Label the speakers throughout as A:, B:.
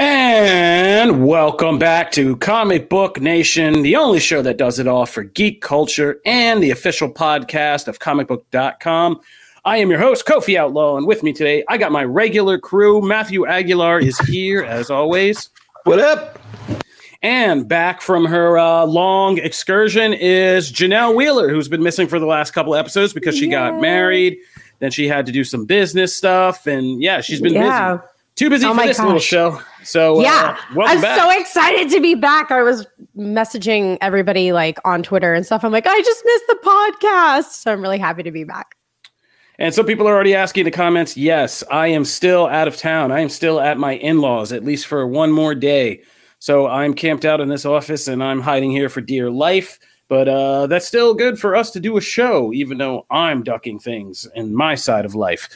A: And welcome back to Comic Book Nation, the only show that does it all for geek culture and the official podcast of comicbook.com. I am your host, Kofi Outlaw, and with me today, I got my regular crew. Matthew Aguilar is here, as always.
B: What up?
A: And back from her uh, long excursion is Janelle Wheeler, who's been missing for the last couple episodes because she got married. Then she had to do some business stuff. And yeah, she's been
C: Yeah.
A: busy. Too busy
C: Oh
A: for
C: my
A: this little show. So,
C: yeah,
A: uh,
C: I'm
A: back.
C: so excited to be back. I was messaging everybody like on Twitter and stuff. I'm like, I just missed the podcast, so I'm really happy to be back.
A: And some people are already asking in the comments, yes, I am still out of town. I am still at my in laws, at least for one more day. So I'm camped out in this office and I'm hiding here for dear life. But uh, that's still good for us to do a show, even though I'm ducking things in my side of life.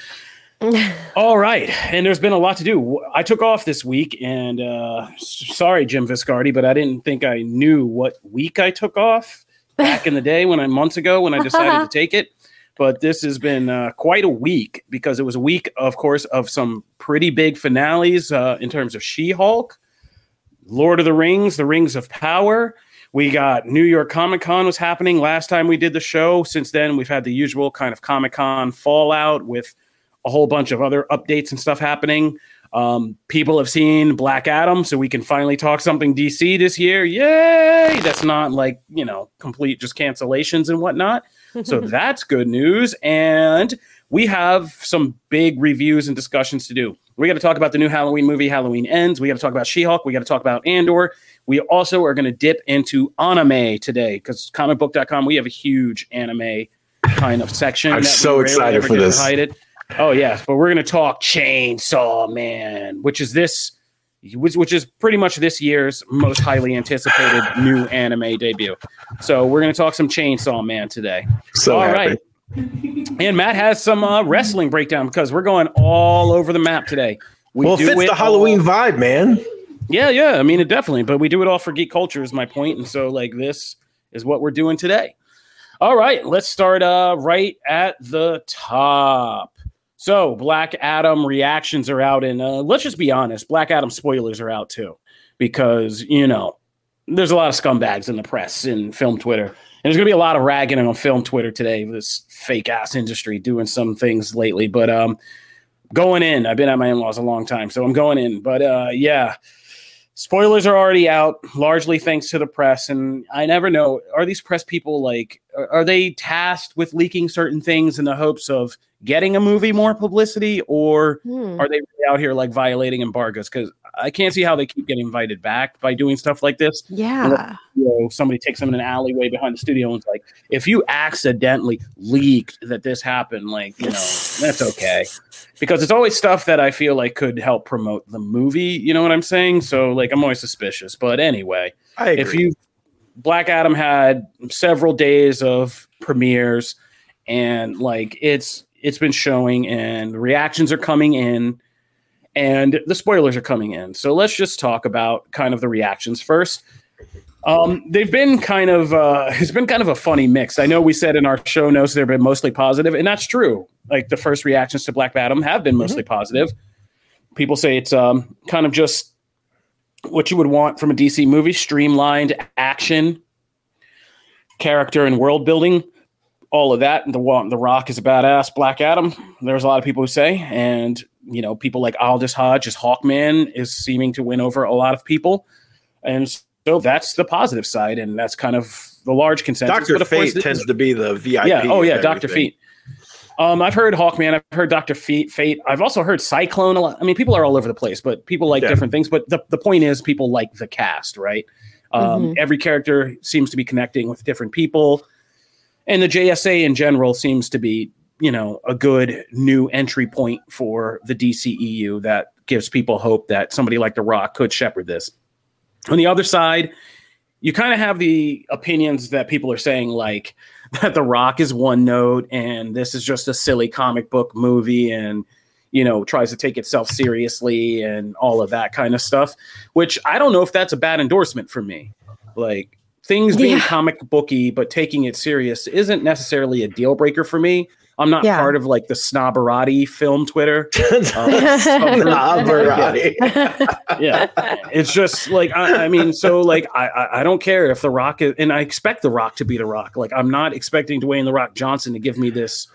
A: All right. And there's been a lot to do. I took off this week, and uh, sorry, Jim Viscardi, but I didn't think I knew what week I took off back in the day when I months ago when I decided to take it. But this has been uh, quite a week because it was a week, of course, of some pretty big finales uh, in terms of She Hulk, Lord of the Rings, The Rings of Power. We got New York Comic Con was happening last time we did the show. Since then, we've had the usual kind of Comic Con fallout with a whole bunch of other updates and stuff happening. Um, people have seen Black Adam, so we can finally talk something DC this year. Yay! That's not like, you know, complete just cancellations and whatnot. So that's good news. And we have some big reviews and discussions to do. We got to talk about the new Halloween movie, Halloween Ends. We got to talk about She Hulk. We got to talk about Andor. We also are going to dip into anime today because comicbook.com, we have a huge anime kind of section.
B: I'm
A: that
B: so excited for this.
A: hide it. Oh yes, but we're going to talk Chainsaw Man, which is this, which, which is pretty much this year's most highly anticipated new anime debut. So we're going to talk some Chainsaw Man today.
B: So
A: All
B: happy.
A: right. And Matt has some uh, wrestling breakdown because we're going all over the map today. We
B: Well, it fits
A: it
B: the Halloween
A: all-
B: vibe, man.
A: yeah, yeah. I mean, it definitely, but we do it all for geek culture, is my point. And so, like, this is what we're doing today. All right, let's start uh, right at the top. So, Black Adam reactions are out, and uh, let's just be honest Black Adam spoilers are out too, because, you know, there's a lot of scumbags in the press and film Twitter. And there's to be a lot of ragging on film Twitter today, this fake ass industry doing some things lately. But um, going in, I've been at my in laws a long time, so I'm going in. But uh, yeah, spoilers are already out, largely thanks to the press. And I never know are these press people like, are, are they tasked with leaking certain things in the hopes of getting a movie more publicity, or
C: Hmm.
A: are they really out here like violating embargoes? Because I can't see how they keep getting invited back by doing stuff like this
C: Yeah.
A: you know, somebody takes them in an alleyway behind the studio and it's like, if you accidentally leaked that this happened, like, you know, that's okay. Because it's always stuff that I feel like could help promote the movie. You know what I'm saying? So, like, I'm always suspicious. But anyway,
B: I agree.
A: if you, Black Adam had several days of premieres and like it's, it's been showing and the reactions are coming in and the spoilers are coming in. So let's just talk about kind of the reactions first. Um, they've been kind of uh, it's been kind of a funny mix. I know we said in our show notes they've been mostly positive, and that's true. Like the first reactions to Black Adam have been mostly positive. People say it's um, kind of just what you would want from a DC movie: streamlined action, character, and world building, all of that. The The Rock is a badass. Black Adam. There's a lot of people who say, and you know, people like Aldis Hodge as Hawkman is seeming to win over a lot of people, and so that's the positive side, and that's kind of the large consensus.
B: Doctor Fate tends to be the VIP.
A: Yeah. Oh yeah, Doctor Fate. Um, I've heard Hawkman. I've heard Doctor Fate. Fate. I've also heard Cyclone a lot. I mean, people are all over the place, but people like yeah. different things. But the, the point is, people like the cast, right? Um, mm-hmm. Every character seems to be connecting with different people, and the JSA in general seems to be, you know, a good new entry point for the DCEU that gives people hope that somebody like The Rock could shepherd this. On the other side, you kind of have the opinions that people are saying, like that The Rock is one note and this is just a silly comic book movie and you know tries to take itself seriously and all of that kind of stuff. Which I don't know if that's a bad endorsement for me. Like things being yeah. comic booky but taking it serious isn't necessarily a deal breaker for me. I'm not yeah. part of like the snobberati film Twitter. Uh, snobberati. yeah. It's just like, I, I, mean, so like, I, I don't care if The Rock is, and I expect The Rock to be The Rock. Like, I'm not expecting Dwayne The Rock Johnson to give me this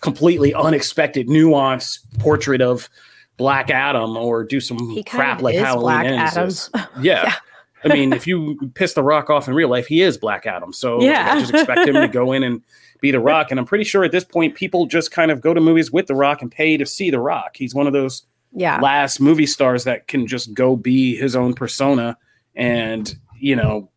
A: completely unexpected, nuanced portrait of Black Adam or do some crap like Halloween Black ends. Yeah. yeah. I mean, if you piss The Rock off in real life, he is Black Adam. So yeah. I just expect him to go in and be The Rock. And I'm pretty sure at this point, people just kind of go to movies with The Rock and pay to see The Rock. He's one of those yeah. last movie stars that can just go be his own persona and, you know,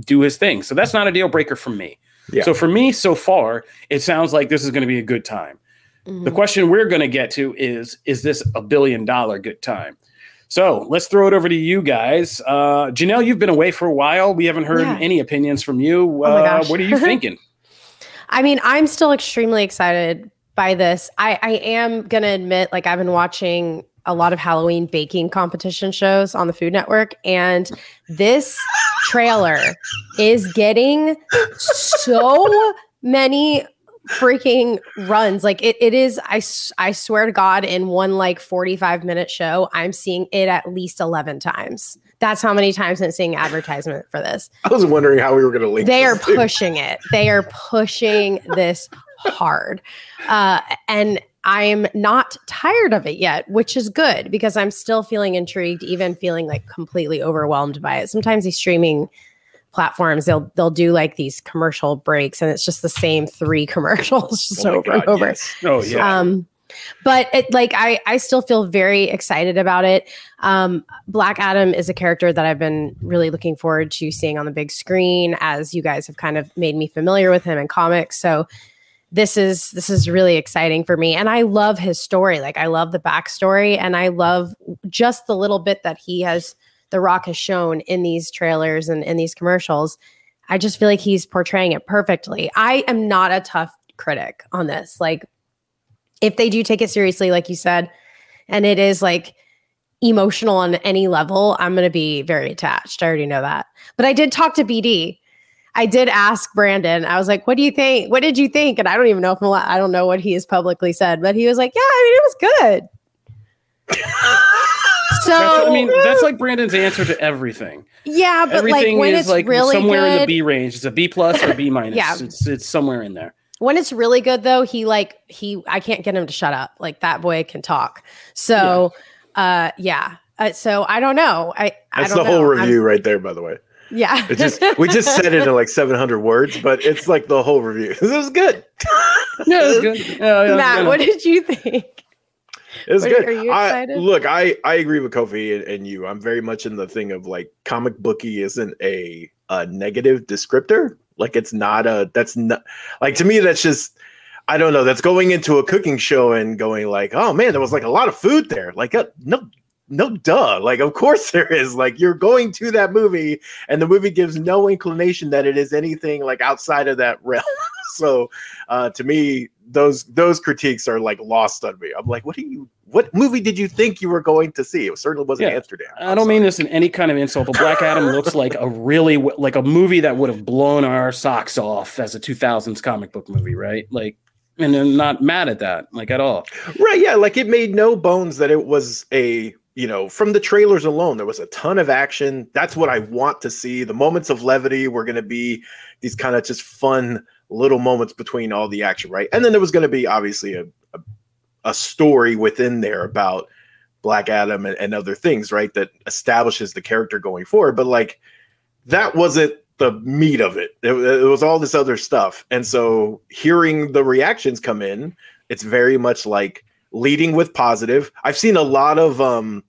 A: do his thing. So that's not a deal breaker for me. Yeah. So for me, so far, it sounds like this is going to be a good time. Mm-hmm. The question we're going to get to is Is this a billion dollar good time? So let's throw it over to you guys. Uh, Janelle, you've been away for a while. We haven't heard yeah. any opinions from you. Uh, oh what are you thinking?
C: I mean, I'm still extremely excited by this. I, I am gonna admit, like I've been watching a lot of Halloween baking competition shows on the Food Network, and this trailer is getting so many freaking runs. Like it, it is, I, I swear to God, in one like 45 minute show, I'm seeing it at least 11 times. That's how many times I'm seeing advertisement for this.
B: I was wondering how we were going to link.
C: They are pushing it. They are pushing this hard. Uh, and I'm not tired of it yet, which is good because I'm still feeling intrigued, even feeling like completely overwhelmed by it. Sometimes these streaming platforms they'll they'll do like these commercial breaks and it's just the same three commercials just oh over God, and over. Yes.
A: Oh yeah. Um,
C: but it like I I still feel very excited about it. Um, Black Adam is a character that I've been really looking forward to seeing on the big screen as you guys have kind of made me familiar with him in comics. So this is this is really exciting for me. And i love his story. Like i love the backstory and i love just the little bit that he has the rock has shown in these trailers and in these commercials. I just feel like he's portraying it perfectly. I am not a tough critic on this. Like if they do take it seriously, like you said, and it is like emotional on any level, I'm going to be very attached. I already know that. But I did talk to BD. I did ask Brandon. I was like, "What do you think? What did you think?" And I don't even know if I'm, I don't know what he has publicly said, but he was like, "Yeah, I mean, it was good."
A: so that's, I mean, that's like Brandon's answer to everything.
C: Yeah, but everything like, is like really
A: somewhere
C: good,
A: in the B range. It's a B plus or B minus. yeah, it's it's somewhere in there.
C: When it's really good though, he like he I can't get him to shut up. Like that boy can talk. So yeah. uh yeah. Uh, so I don't know. I
B: That's
C: I
B: the
C: whole
B: review I'm, right there, by the way.
C: Yeah.
B: It just we just said it in like 700 words, but it's like the whole review. This was good.
A: yeah, it was good. Yeah,
C: yeah, Matt, what did you think?
B: It was what, good. Are you excited? I, look, I I agree with Kofi and, and, you. I'm very much in the thing of like comic booky isn't a a negative descriptor. Like it's not a that's not like to me that's just I don't know. That's going into a cooking show and going like, oh man, there was like a lot of food there. Like, uh, no, no, duh. Like, of course there is. Like, you're going to that movie, and the movie gives no inclination that it is anything like outside of that realm. so, uh, to me, those those critiques are like lost on me. I'm like, what do you? What movie did you think you were going to see? It certainly wasn't yeah, Amsterdam.
A: I'm I do not mean this in any kind of insult, but Black Adam looks like a really like a movie that would have blown our socks off as a 2000s comic book movie, right? Like and I'm not mad at that, like at all.
B: Right? Yeah, like it made no bones that it was a you know from the trailers alone there was a ton of action that's what i want to see the moments of levity were going to be these kind of just fun little moments between all the action, right? And then there was going to be obviously a, a, a story within there about Black Adam and, and other things, right? That establishes the character going forward. But like that wasn't the meat of it. it. It was all this other stuff. And so hearing the reactions come in, it's very much like leading with positive. I've seen a lot of um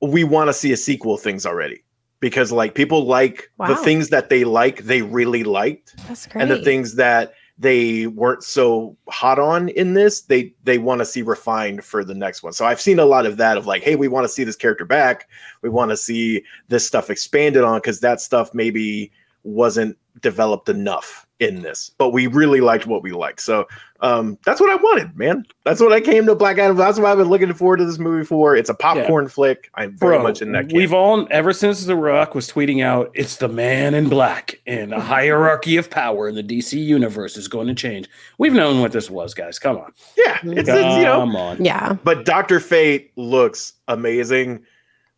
B: we want to see a sequel things already because like people like wow. the things that they like they really liked
C: That's great.
B: and the things that they weren't so hot on in this they they want to see refined for the next one so i've seen a lot of that of like hey we want to see this character back we want to see this stuff expanded on because that stuff maybe wasn't developed enough in this, but we really liked what we liked. So um, that's what I wanted, man. That's what I came to Black Adam. That's what I've been looking forward to this movie for. It's a popcorn yeah. flick. I'm very Bro, much in that. Camp.
A: We've all ever since The Rock was tweeting out, "It's the Man in Black," and a hierarchy of power in the DC universe is going to change. We've known what this was, guys. Come on.
B: Yeah, it's, it's you know,
C: on. Yeah.
B: But Doctor Fate looks amazing.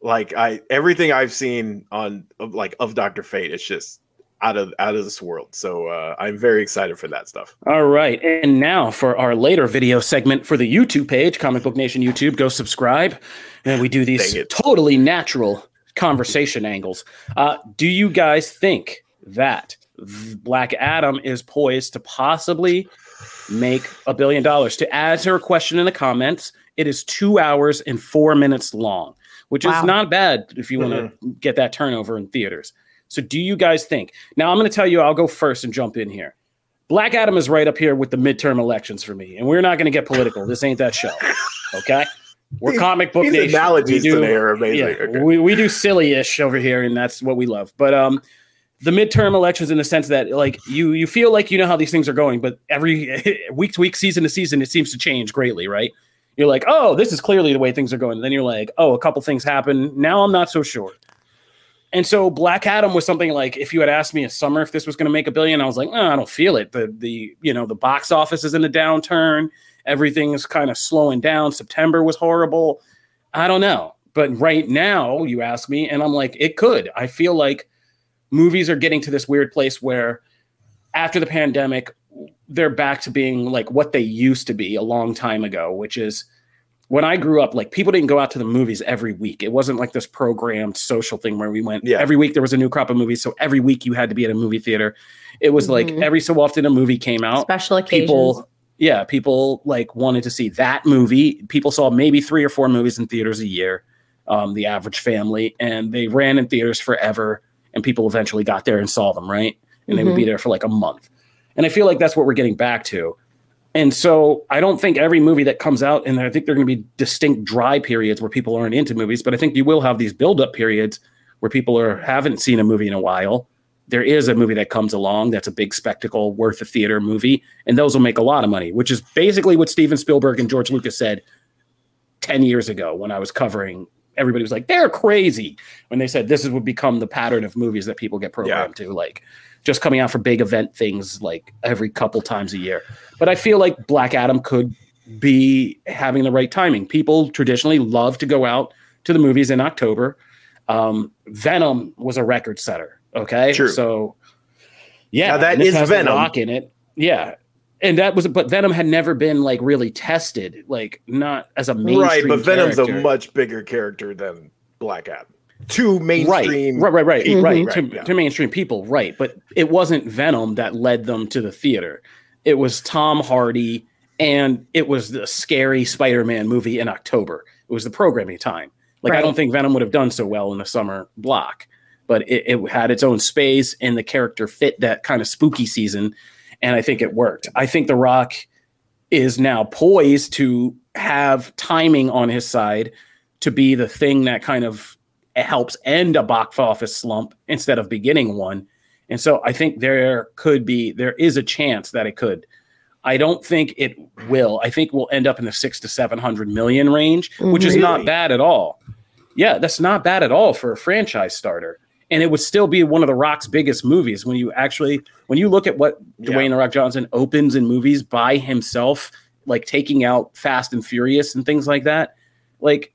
B: Like I, everything I've seen on like of Doctor Fate, it's just out of out of this world. So uh, I'm very excited for that stuff.
A: All right, and now for our later video segment for the YouTube page, Comic Book Nation YouTube. Go subscribe, and we do these totally natural conversation angles. Uh, do you guys think that Black Adam is poised to possibly make a billion dollars? To answer a question in the comments, it is two hours and four minutes long, which wow. is not bad if you want to mm-hmm. get that turnover in theaters. So, do you guys think? Now, I'm going to tell you, I'll go first and jump in here. Black Adam is right up here with the midterm elections for me, and we're not going to get political. This ain't that show. Okay. We're comic book
B: These
A: nation.
B: analogies do, today are amazing.
A: Yeah, okay. we, we do silly-ish over here, and that's what we love. But um, the midterm elections in the sense that like you you feel like you know how these things are going, but every week to week, season to season, it seems to change greatly, right? You're like, oh, this is clearly the way things are going. And then you're like, oh, a couple things happen. Now I'm not so sure. And so Black Adam was something like if you had asked me a summer if this was going to make a billion, I was like, I don't feel it. The the you know the box office is in a downturn. Everything is kind of slowing down. September was horrible. I don't know, but right now you ask me, and I'm like, it could. I feel like movies are getting to this weird place where after the pandemic, they're back to being like what they used to be a long time ago, which is when I grew up, like people didn't go out to the movies every week. It wasn't like this programmed social thing where we went yeah. every week. There was a new crop of movies, so every week you had to be at a movie theater. It was mm-hmm. like every so often a movie came out.
C: Special occasions.
A: People, yeah, people like wanted to see that movie. People saw maybe three or four movies in theaters a year. Um, the average family, and they ran in theaters forever. And people eventually got there and saw them, right? And mm-hmm. they would be mm-hmm. there for like a month. And I feel like that's what we're getting back to and so I don't think every movie that comes out, and I think there are going to be distinct dry periods where people aren't into movies, but I think you will have these build up periods where people are haven't seen a movie in a while. There is a movie that comes along that's a big spectacle, worth a theater movie, and those will make a lot of money, which is basically what Steven Spielberg and George Lucas said 10 years ago when I was covering. Everybody was like, they're crazy when they said this would become the pattern of movies that people get programmed yeah. to. Like, just coming out for big event things like every couple times a year. But I feel like Black Adam could be having the right timing. People traditionally love to go out to the movies in October. Um, Venom was a record setter. Okay,
B: True.
A: so yeah,
B: now that is Venom.
A: In it. Yeah, and that was, but Venom had never been like really tested, like not as a mainstream. Right, but Venom's
B: character. a much bigger character than Black Adam to mainstream
A: right right right mm-hmm. right, right, to, yeah. to, mainstream people right but it wasn't venom that led them to the theater it was tom hardy and it was the scary spider-man movie in october it was the programming time like right. i don't think venom would have done so well in the summer block but it, it had its own space and the character fit that kind of spooky season and i think it worked i think the rock is now poised to have timing on his side to be the thing that kind of helps end a box office slump instead of beginning one. And so I think there could be, there is a chance that it could. I don't think it will. I think we'll end up in the six to 700 million range, which really? is not mm-hmm. bad at all. Yeah, that's not bad at all for a franchise starter. And it would still be one of the Rock's biggest movies when you actually, when you look at what Dwayne yeah. The Rock Johnson opens in movies by himself, like taking out Fast and Furious and things like that. Like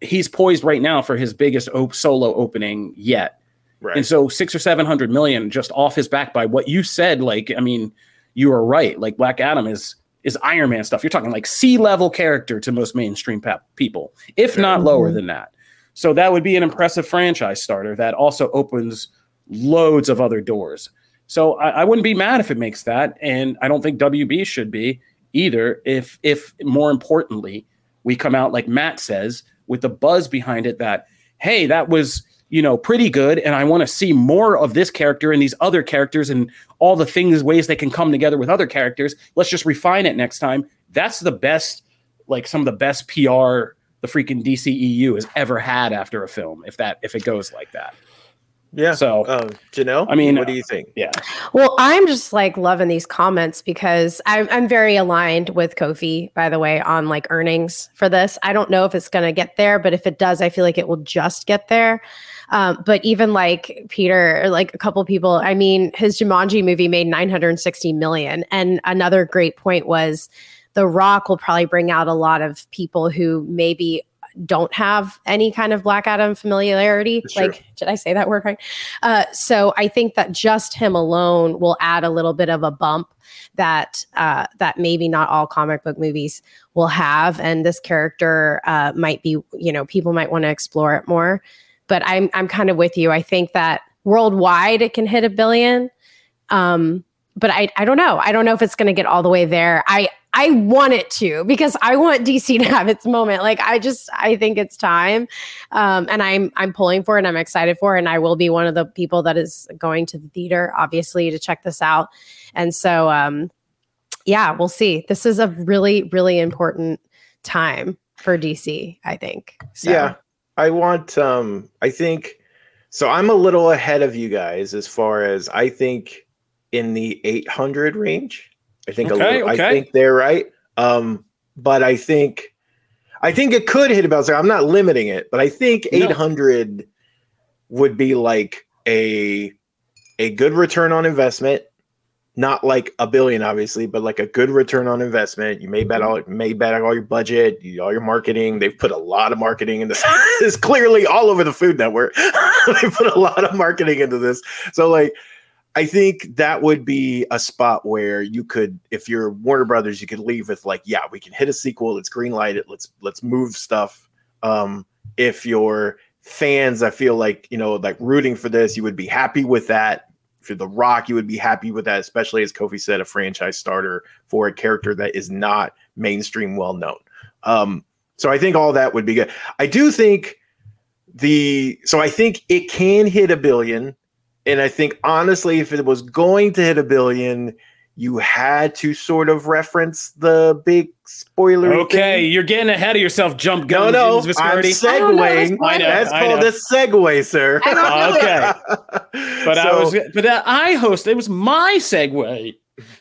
A: he's poised right now for his biggest op- solo opening yet. Right. And so six or seven hundred million just off his back by what you said. Like, I mean, you are right. Like Black Adam is is Iron Man stuff. You're talking like C level character to most mainstream people, if not lower than that. So that would be an impressive franchise starter that also opens loads of other doors. So I, I wouldn't be mad if it makes that, and I don't think WB should be either. If if more importantly, we come out like Matt says with the buzz behind it that hey, that was you know, pretty good. And I want to see more of this character and these other characters and all the things, ways they can come together with other characters. Let's just refine it next time. That's the best, like some of the best PR the freaking DCEU has ever had after a film. If that, if it goes like that.
B: Yeah.
A: So,
B: uh, Janelle, I mean, what do you think?
A: Yeah.
C: Well, I'm just like loving these comments because I'm, I'm very aligned with Kofi, by the way, on like earnings for this. I don't know if it's going to get there, but if it does, I feel like it will just get there. Um, but even like Peter, like a couple people, I mean, his Jumanji movie made 960 million. And another great point was The Rock will probably bring out a lot of people who maybe don't have any kind of Black Adam familiarity. Sure. Like, did I say that word right? Uh, so I think that just him alone will add a little bit of a bump that uh, that maybe not all comic book movies will have, and this character uh, might be, you know, people might want to explore it more. But I'm I'm kind of with you. I think that worldwide it can hit a billion. Um, but I I don't know. I don't know if it's going to get all the way there. I I want it to because I want DC to have its moment. Like I just I think it's time, um, and I'm I'm pulling for it. and I'm excited for it, and I will be one of the people that is going to the theater, obviously, to check this out. And so, um, yeah, we'll see. This is a really really important time for DC. I think.
B: So. Yeah, I want um I think so I'm a little ahead of you guys as far as I think in the 800 range. I think okay, a little, okay. I think they're right. Um but I think I think it could hit about I'm not limiting it, but I think no. 800 would be like a a good return on investment not like a billion, obviously, but like a good return on investment. You made back mm-hmm. all made back all your budget, all your marketing. They've put a lot of marketing into this. it's clearly all over the Food Network. they put a lot of marketing into this. So like I think that would be a spot where you could, if you're Warner Brothers, you could leave with like, yeah, we can hit a sequel. Let's greenlight it. Let's let's move stuff. Um, if you're fans, I feel like you know, like rooting for this, you would be happy with that for The Rock, you would be happy with that, especially as Kofi said, a franchise starter for a character that is not mainstream well known. Um, so I think all that would be good. I do think the so I think it can hit a billion. And I think honestly, if it was going to hit a billion, you had to sort of reference the big spoiler.
A: Okay, thing. you're getting ahead of yourself. Jump gun.
B: No, no, I'm segueing. I know. That's called a segue, sir.
A: okay, but so, I was, but that I host. It was my segue.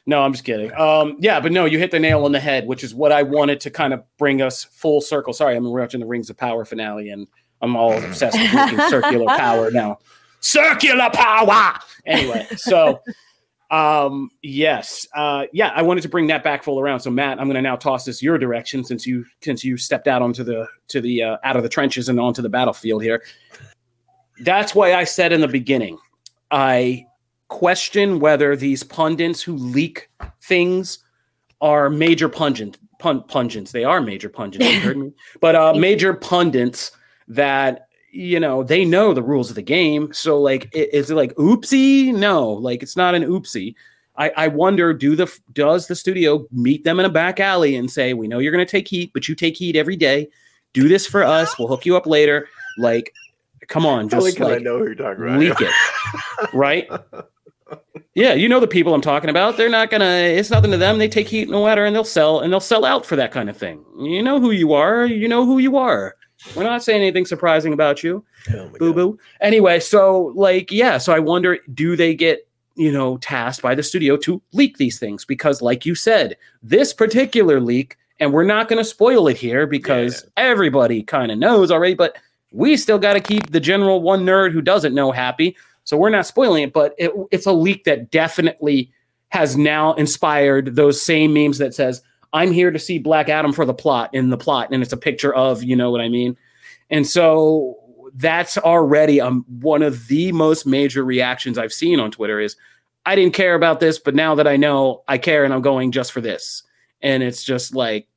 A: No, I'm just kidding. Um, yeah, but no, you hit the nail on the head, which is what I wanted to kind of bring us full circle. Sorry, I'm watching the Rings of Power finale, and I'm all obsessed with circular power now. Circular power. Anyway, so um, yes. Uh, yeah, I wanted to bring that back full around. So Matt, I'm going to now toss this your direction since you since you stepped out onto the to the uh, out of the trenches and onto the battlefield here. That's why I said in the beginning, I question whether these pundits who leak things are major pungent pun, pungents. They are major pungents. You heard me, but uh, major pundits that you know they know the rules of the game. So like is it like oopsie? No like it's not an oopsie. I, I wonder do the does the studio meet them in a back alley and say we know you're going to take heat but you take heat every day. Do this for us. We'll hook you up later. Like come on just like,
B: I know who you're talking about.
A: leak it right? Yeah you know the people i'm talking about. They're not gonna it's nothing to them. They take heat no matter and they'll sell and they'll sell out for that kind of thing. You know who you are. You know who you are we're not saying anything surprising about you. Oh boo boo. Anyway, so like, yeah, so I wonder do they get, you know, tasked by the studio to leak these things? Because, like you said, this particular leak, and we're not going to spoil it here because yeah. everybody kind of knows already, but we still got to keep the general one nerd who doesn't know happy. So we're not spoiling it, but it, it's a leak that definitely has now inspired those same memes that says, I'm here to see Black Adam for the plot in the plot, and it's a picture of, you know what I mean? And so that's already um, one of the most major reactions I've seen on Twitter is I didn't care about this, but now that I know, I care and I'm going just for this. And it's just like,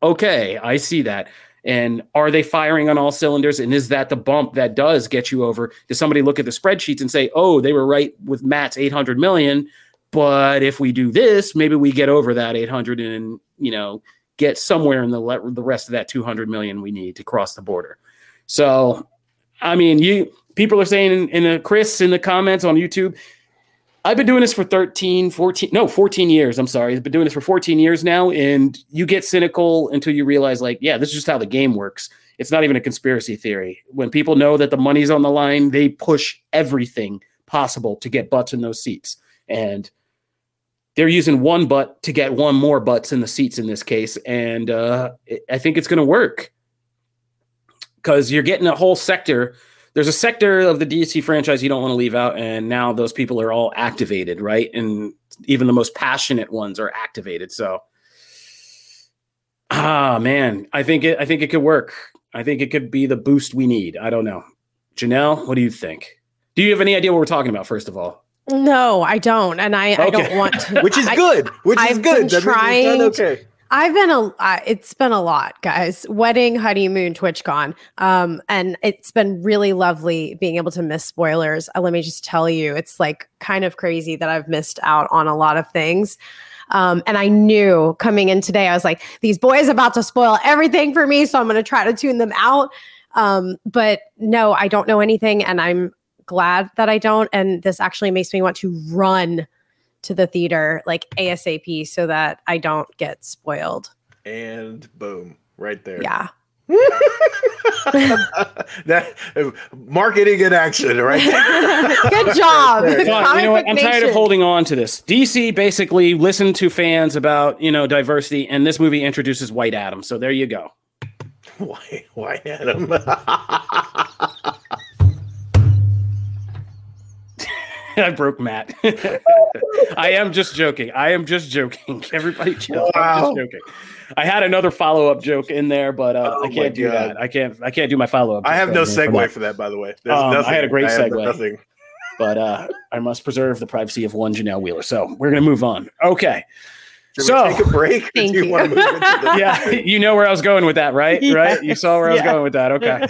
A: okay, I see that. And are they firing on all cylinders? And is that the bump that does get you over? Does somebody look at the spreadsheets and say, oh, they were right with Matt's 800 million, but if we do this, maybe we get over that 800 and, you know, get somewhere in the, le- the rest of that 200 million we need to cross the border. So, I mean, you people are saying in, in the Chris in the comments on YouTube, I've been doing this for 13, 14, no, 14 years. I'm sorry. I've been doing this for 14 years now. And you get cynical until you realize, like, yeah, this is just how the game works. It's not even a conspiracy theory. When people know that the money's on the line, they push everything possible to get butts in those seats. And they're using one butt to get one more butts in the seats in this case. And uh, I think it's going to work because you're getting a whole sector there's a sector of the DC franchise you don't want to leave out, and now those people are all activated, right? And even the most passionate ones are activated. So, ah, man, I think it. I think it could work. I think it could be the boost we need. I don't know, Janelle. What do you think? Do you have any idea what we're talking about? First of all,
C: no, I don't, and I, okay. I don't want to.
B: which is good. Which
C: I've
B: is good.
C: Been trying. Okay. I've been a uh, it's been a lot, guys. Wedding, honeymoon, TwitchCon. Um, and it's been really lovely being able to miss spoilers. Uh, let me just tell you, it's like kind of crazy that I've missed out on a lot of things. Um, and I knew coming in today, I was like, these boys about to spoil everything for me, so I'm going to try to tune them out. Um, but no, I don't know anything, and I'm glad that I don't. And this actually makes me want to run to the theater like ASAP so that I don't get spoiled.
B: And boom, right there.
C: Yeah.
B: that marketing in action, right?
C: Good job.
A: you know what? I'm tired of holding on to this. DC basically listened to fans about you know diversity, and this movie introduces White Adam. So there you go.
B: White White Adam.
A: I broke Matt. I am just joking. I am just joking. Everybody chill. Wow. I'm just joking. I had another follow up joke in there, but uh, oh I can't do God. that. I can't. I can't do my follow up.
B: I have no segue for that. for that. by the way.
A: Um, I had a great segue. Nothing. But uh, I must preserve the privacy of one Janelle Wheeler. So we're gonna move on. Okay.
B: Should so take a break.
C: Thank you. you.
A: yeah, you know where I was going with that, right? Yes. Right? You saw where I was going with that. Okay.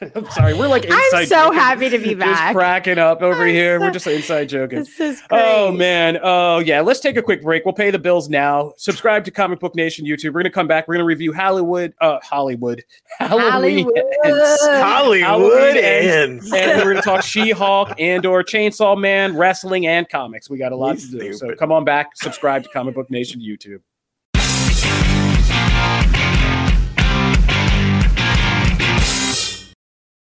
A: I'm sorry. We're like inside.
C: I'm so joking. happy to be back.
A: Just cracking up over here. We're just inside joking. This is great. Oh man. Oh yeah. Let's take a quick break. We'll pay the bills now. Subscribe to Comic Book Nation YouTube. We're gonna come back. We're gonna review Hollywood. Uh, Hollywood.
C: Halloween.
B: Hollywood. Hollywood ends.
A: And, and we're gonna talk She-Hulk Andor Chainsaw Man, wrestling, and comics. We got a lot He's to do. Stupid. So come on back. Subscribe to Comic Book Nation YouTube.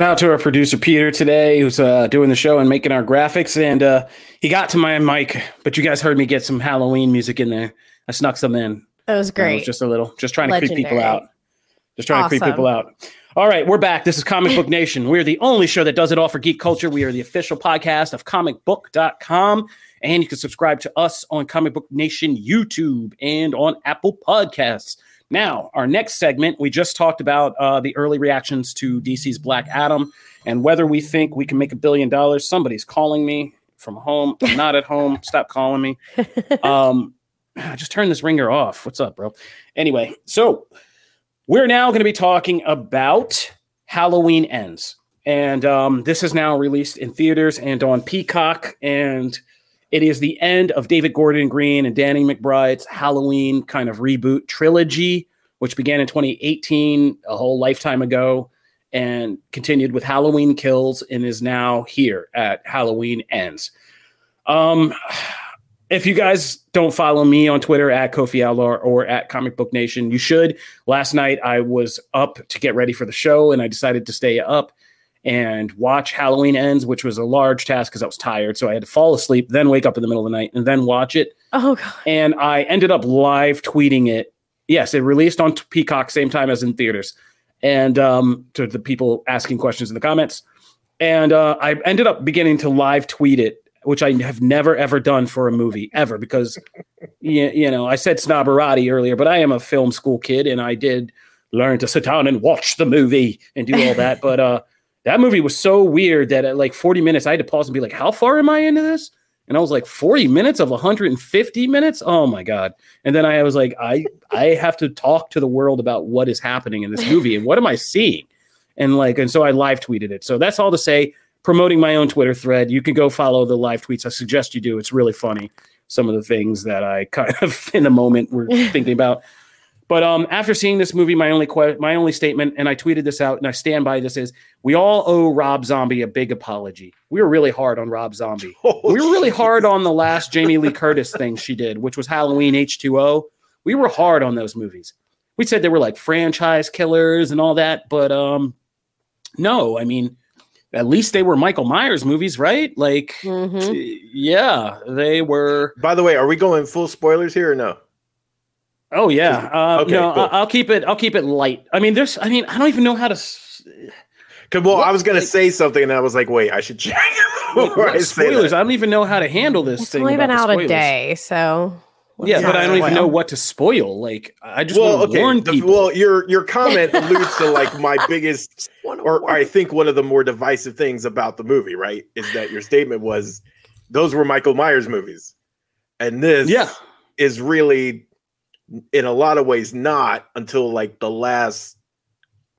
A: Out to our producer Peter today, who's uh, doing the show and making our graphics, and uh, he got to my mic, but you guys heard me get some Halloween music in there. I snuck some in.
C: That was great.
A: was just a little, just trying Legendary. to creep people out. Just trying awesome. to creep people out. All right, we're back. This is Comic Book Nation. We're the only show that does it all for geek culture. We are the official podcast of comicbook.com. And you can subscribe to us on Comic Book Nation YouTube and on Apple Podcasts. Now, our next segment, we just talked about uh, the early reactions to DC's Black Adam and whether we think we can make a billion dollars. Somebody's calling me from home. I'm not at home. Stop calling me. Um, just turn this ringer off. What's up, bro? Anyway, so we're now going to be talking about Halloween Ends. And um, this is now released in theaters and on Peacock. And it is the end of David Gordon Green and Danny McBride's Halloween kind of reboot trilogy, which began in 2018, a whole lifetime ago, and continued with Halloween Kills and is now here at Halloween Ends. Um, if you guys don't follow me on Twitter at Kofi Outlaw or at Comic Book Nation, you should. Last night I was up to get ready for the show and I decided to stay up and watch Halloween Ends, which was a large task because I was tired. So I had to fall asleep, then wake up in the middle of the night and then watch it.
C: Oh, God.
A: And I ended up live tweeting it. Yes, it released on Peacock same time as in theaters. And um, to the people asking questions in the comments. And uh, I ended up beginning to live tweet it which I have never ever done for a movie ever because you, you know I said snobberati earlier, but I am a film school kid and I did learn to sit down and watch the movie and do all that. but uh, that movie was so weird that at like 40 minutes I had to pause and be like, "How far am I into this?" And I was like, 40 minutes of 150 minutes? Oh my God. And then I was like, I I have to talk to the world about what is happening in this movie and what am I seeing? And like, and so I live tweeted it. So that's all to say promoting my own Twitter thread. You can go follow the live tweets. I suggest you do. It's really funny. Some of the things that I kind of in the moment were thinking about. But um, after seeing this movie, my only que- my only statement, and I tweeted this out, and I stand by this is: we all owe Rob Zombie a big apology. We were really hard on Rob Zombie. Oh, we were really hard on the last Jamie Lee Curtis thing she did, which was Halloween H two O. We were hard on those movies. We said they were like franchise killers and all that, but um, no, I mean at least they were Michael Myers movies, right? Like, mm-hmm. yeah, they were.
B: By the way, are we going full spoilers here or no?
A: Oh yeah, uh, okay, no, cool. I'll keep it. I'll keep it light. I mean, there's. I mean, I don't even know how to.
B: Cause, well, what? I was gonna like, say something, and I was like, "Wait, I should check."
A: I spoilers. I don't even know how to handle this thing.
C: it's
A: thing.
C: Only been out a day, so
A: yeah, but I don't even know what to spoil. Like, I just well, want to okay. warn people.
B: well, your your comment alludes to like my biggest, or I think one of the more divisive things about the movie. Right, is that your statement was those were Michael Myers movies, and this,
A: yeah,
B: is really, in a lot of ways, not until like the last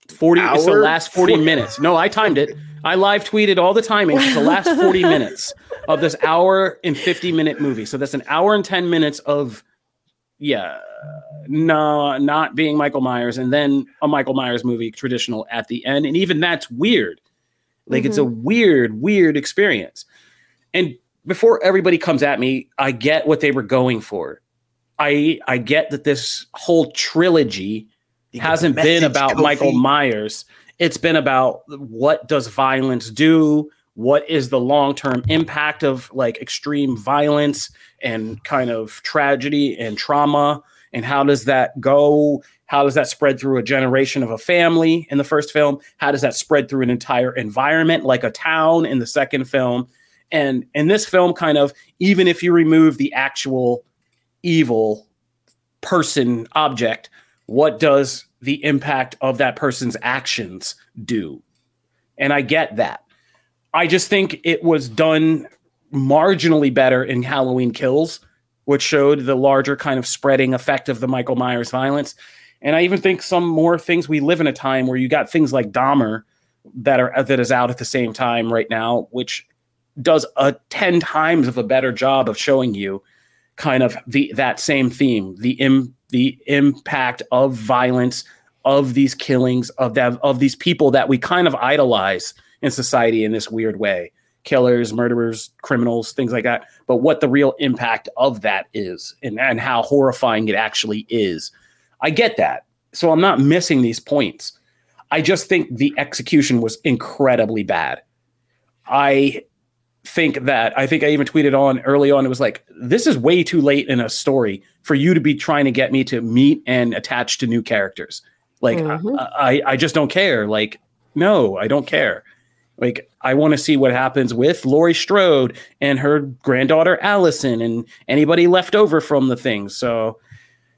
A: 40 hour? it's the last 40 minutes. No i timed it. I live tweeted all the timing. It's the last 40 minutes of this hour and 50 minute movie. So that's an hour and 10 minutes of yeah no not being michael myers and then a michael myers movie traditional at the end. And even that's weird. Like mm-hmm. it's a mm-hmm. weird weird experience. And before everybody comes at me i get what they were going for i i get that this whole trilogy hasn't been about Kofi. Michael Myers. It's been about what does violence do? What is the long term impact of like extreme violence and kind of tragedy and trauma? And how does that go? How does that spread through a generation of a family in the first film? How does that spread through an entire environment like a town in the second film? And in this film, kind of, even if you remove the actual evil person object, what does the impact of that person's actions do? And I get that. I just think it was done marginally better in Halloween Kills, which showed the larger kind of spreading effect of the Michael Myers violence. And I even think some more things we live in a time where you got things like Dahmer that are that is out at the same time right now, which does a 10 times of a better job of showing you kind of the that same theme, the Im, the impact of violence, of these killings, of that of these people that we kind of idolize in society in this weird way. Killers, murderers, criminals, things like that. But what the real impact of that is and, and how horrifying it actually is. I get that. So I'm not missing these points. I just think the execution was incredibly bad. I think that I think I even tweeted on early on. It was like, this is way too late in a story for you to be trying to get me to meet and attach to new characters. Like, mm-hmm. I, I, I just don't care. Like, no, I don't care. Like, I want to see what happens with Laurie Strode and her granddaughter Allison and anybody left over from the thing. So,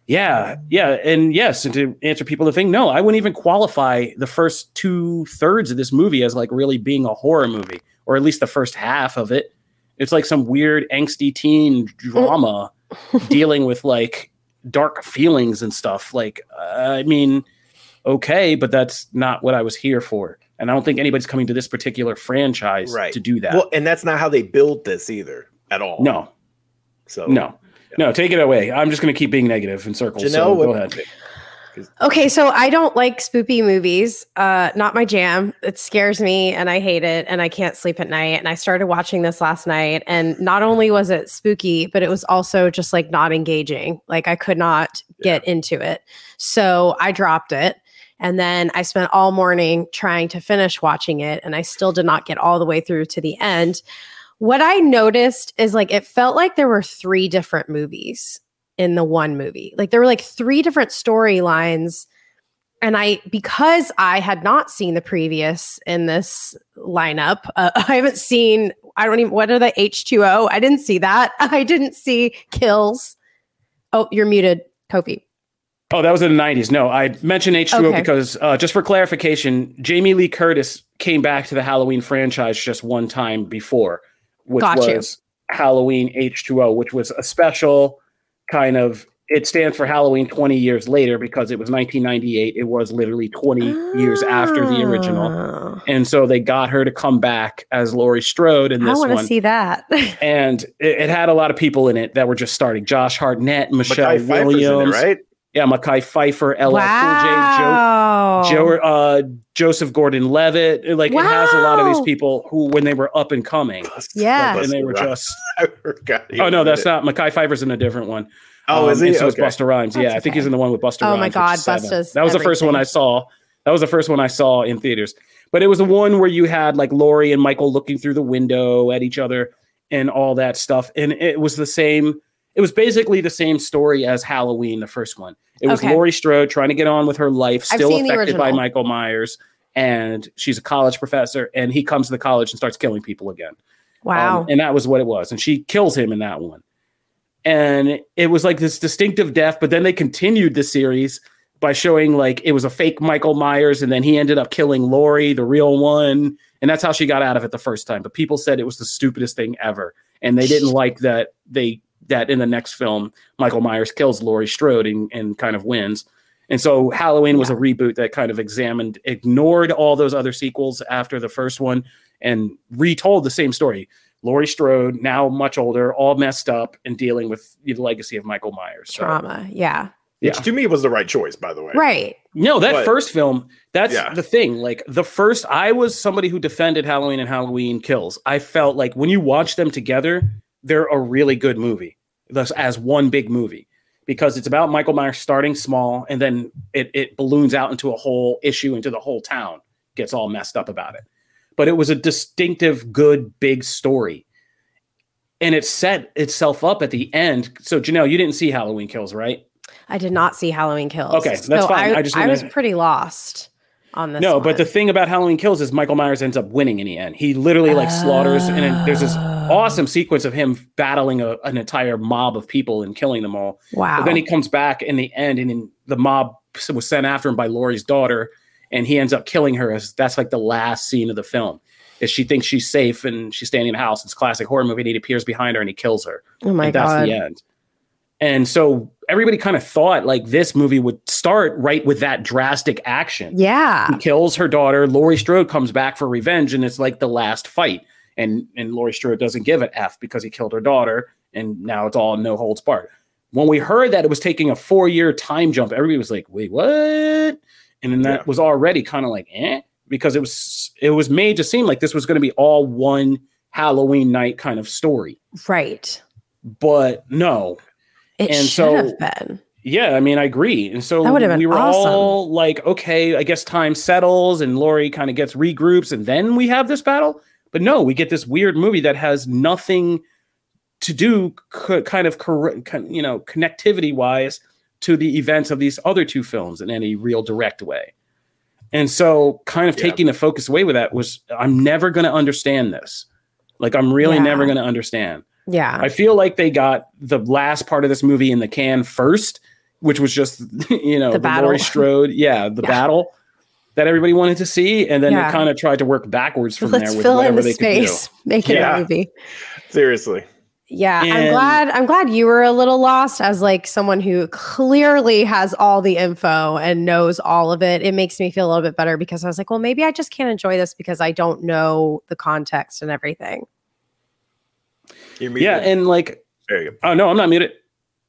A: yeah, yeah, and yes, and to answer people the thing, no, I wouldn't even qualify the first two thirds of this movie as like really being a horror movie or at least the first half of it. It's like some weird angsty teen drama. dealing with like dark feelings and stuff. Like, I mean, okay, but that's not what I was here for. And I don't think anybody's coming to this particular franchise right. to do that. Well,
B: and that's not how they build this either at all.
A: No. So no, yeah. no, take it away. I'm just going to keep being negative in circles. Janelle, so go ahead.
C: Okay, so I don't like spoopy movies. Uh, not my jam. It scares me and I hate it and I can't sleep at night. And I started watching this last night and not only was it spooky, but it was also just like not engaging. Like I could not get yeah. into it. So I dropped it. And then I spent all morning trying to finish watching it and I still did not get all the way through to the end. What I noticed is like it felt like there were three different movies in the one movie. Like there were like three different storylines. And I, because I had not seen the previous in this lineup, uh, I haven't seen, I don't even, what are the H2O? I didn't see that. I didn't see kills. Oh, you're muted, Kofi.
A: Oh, that was in the 90s. No, I mentioned H2O okay. because, uh, just for clarification, Jamie Lee Curtis came back to the Halloween franchise just one time before, which Got was you. Halloween H2O, which was a special kind of it stands for Halloween 20 years later because it was 1998. It was literally 20 oh. years after the original. Oh. And so they got her to come back as Laurie Strode in this I
C: want to see that.
A: and it, it, had a lot of people in it that were just starting. Josh Hartnett, Michelle Williams. It, right? Yeah, Mekhi Phifer, LL wow. Cool J, Joe, Joe uh, Joseph Gordon-Levitt. Like wow. it has a lot of these people who, when they were up and coming,
C: yeah,
A: and they were just. oh no, that's not Mekhi Phifer's in a different one.
B: Oh, um, is he?
A: So okay. Busta Rhymes. That's yeah, I think he's in the one with Busta
C: oh
A: Rhymes.
C: Oh my God, Busta's.
A: That was everything. the first one I saw. That was the first one I saw in theaters. But it was the one where you had like Laurie and Michael looking through the window at each other and all that stuff, and it was the same it was basically the same story as Halloween, the first one. It was okay. Laurie Strode trying to get on with her life, still affected by Michael Myers, and she's a college professor, and he comes to the college and starts killing people again.
C: Wow.
A: Um, and that was what it was. And she kills him in that one. And it was like this distinctive death, but then they continued the series by showing like it was a fake Michael Myers, and then he ended up killing Laurie, the real one. And that's how she got out of it the first time. But people said it was the stupidest thing ever. And they didn't like that they that in the next film, Michael Myers kills Laurie Strode and, and kind of wins. And so Halloween was a reboot that kind of examined, ignored all those other sequels after the first one and retold the same story. Laurie Strode, now much older, all messed up and dealing with the legacy of Michael Myers.
C: So, Trauma. Yeah.
B: Which to me was the right choice, by the way.
C: Right.
A: No, that but, first film, that's yeah. the thing. Like the first, I was somebody who defended Halloween and Halloween Kills. I felt like when you watch them together, they're a really good movie as one big movie because it's about Michael Myers starting small and then it, it balloons out into a whole issue into the whole town gets all messed up about it. But it was a distinctive, good, big story. And it set itself up at the end. So Janelle, you didn't see Halloween Kills, right?
C: I did not see Halloween Kills.
A: Okay, that's so fine.
C: I,
A: I just
C: I was pretty lost on this.
A: No,
C: one.
A: but the thing about Halloween Kills is Michael Myers ends up winning in the end. He literally like slaughters, and there's this oh. awesome sequence of him battling a, an entire mob of people and killing them all.
C: Wow!
A: But then he comes back in the end, and in, the mob was sent after him by Laurie's daughter, and he ends up killing her. As that's like the last scene of the film. Is she thinks she's safe and she's standing in the house. It's classic horror movie. And he appears behind her and he kills her.
C: Oh my
A: and
C: god!
A: That's the end. And so everybody kind of thought like this movie would start right with that drastic action.
C: Yeah.
A: He kills her daughter. Laurie Strode comes back for revenge, and it's like the last fight. And and Laurie Strode doesn't give an F because he killed her daughter, and now it's all no holds barred. When we heard that it was taking a four year time jump, everybody was like, wait, what? And then that yeah. was already kind of like, eh, because it was it was made to seem like this was going to be all one Halloween night kind of story.
C: Right.
A: But no,
C: it and should so, have been.
A: Yeah, I mean, I agree. And so we were awesome. all like, okay, I guess time settles and Laurie kind of gets regroups and then we have this battle. But no, we get this weird movie that has nothing to do co- kind of cor- con- you know, connectivity wise to the events of these other two films in any real direct way. And so kind of yeah. taking the focus away with that was I'm never going to understand this. Like I'm really yeah. never going to understand.
C: Yeah.
A: I feel like they got the last part of this movie in the can first, which was just, you know, the, the Laurie Strode, yeah, the yeah. battle that everybody wanted to see. And then yeah. they kind of tried to work backwards from
C: Let's
A: there with
C: fill
A: whatever
C: in the
A: they
C: space,
A: could
C: do. Make it yeah. a movie.
B: Seriously.
C: Yeah, and I'm glad I'm glad you were a little lost as like someone who clearly has all the info and knows all of it. It makes me feel a little bit better because I was like, well, maybe I just can't enjoy this because I don't know the context and everything.
A: Yeah, and like there you go. Oh no, I'm not muted.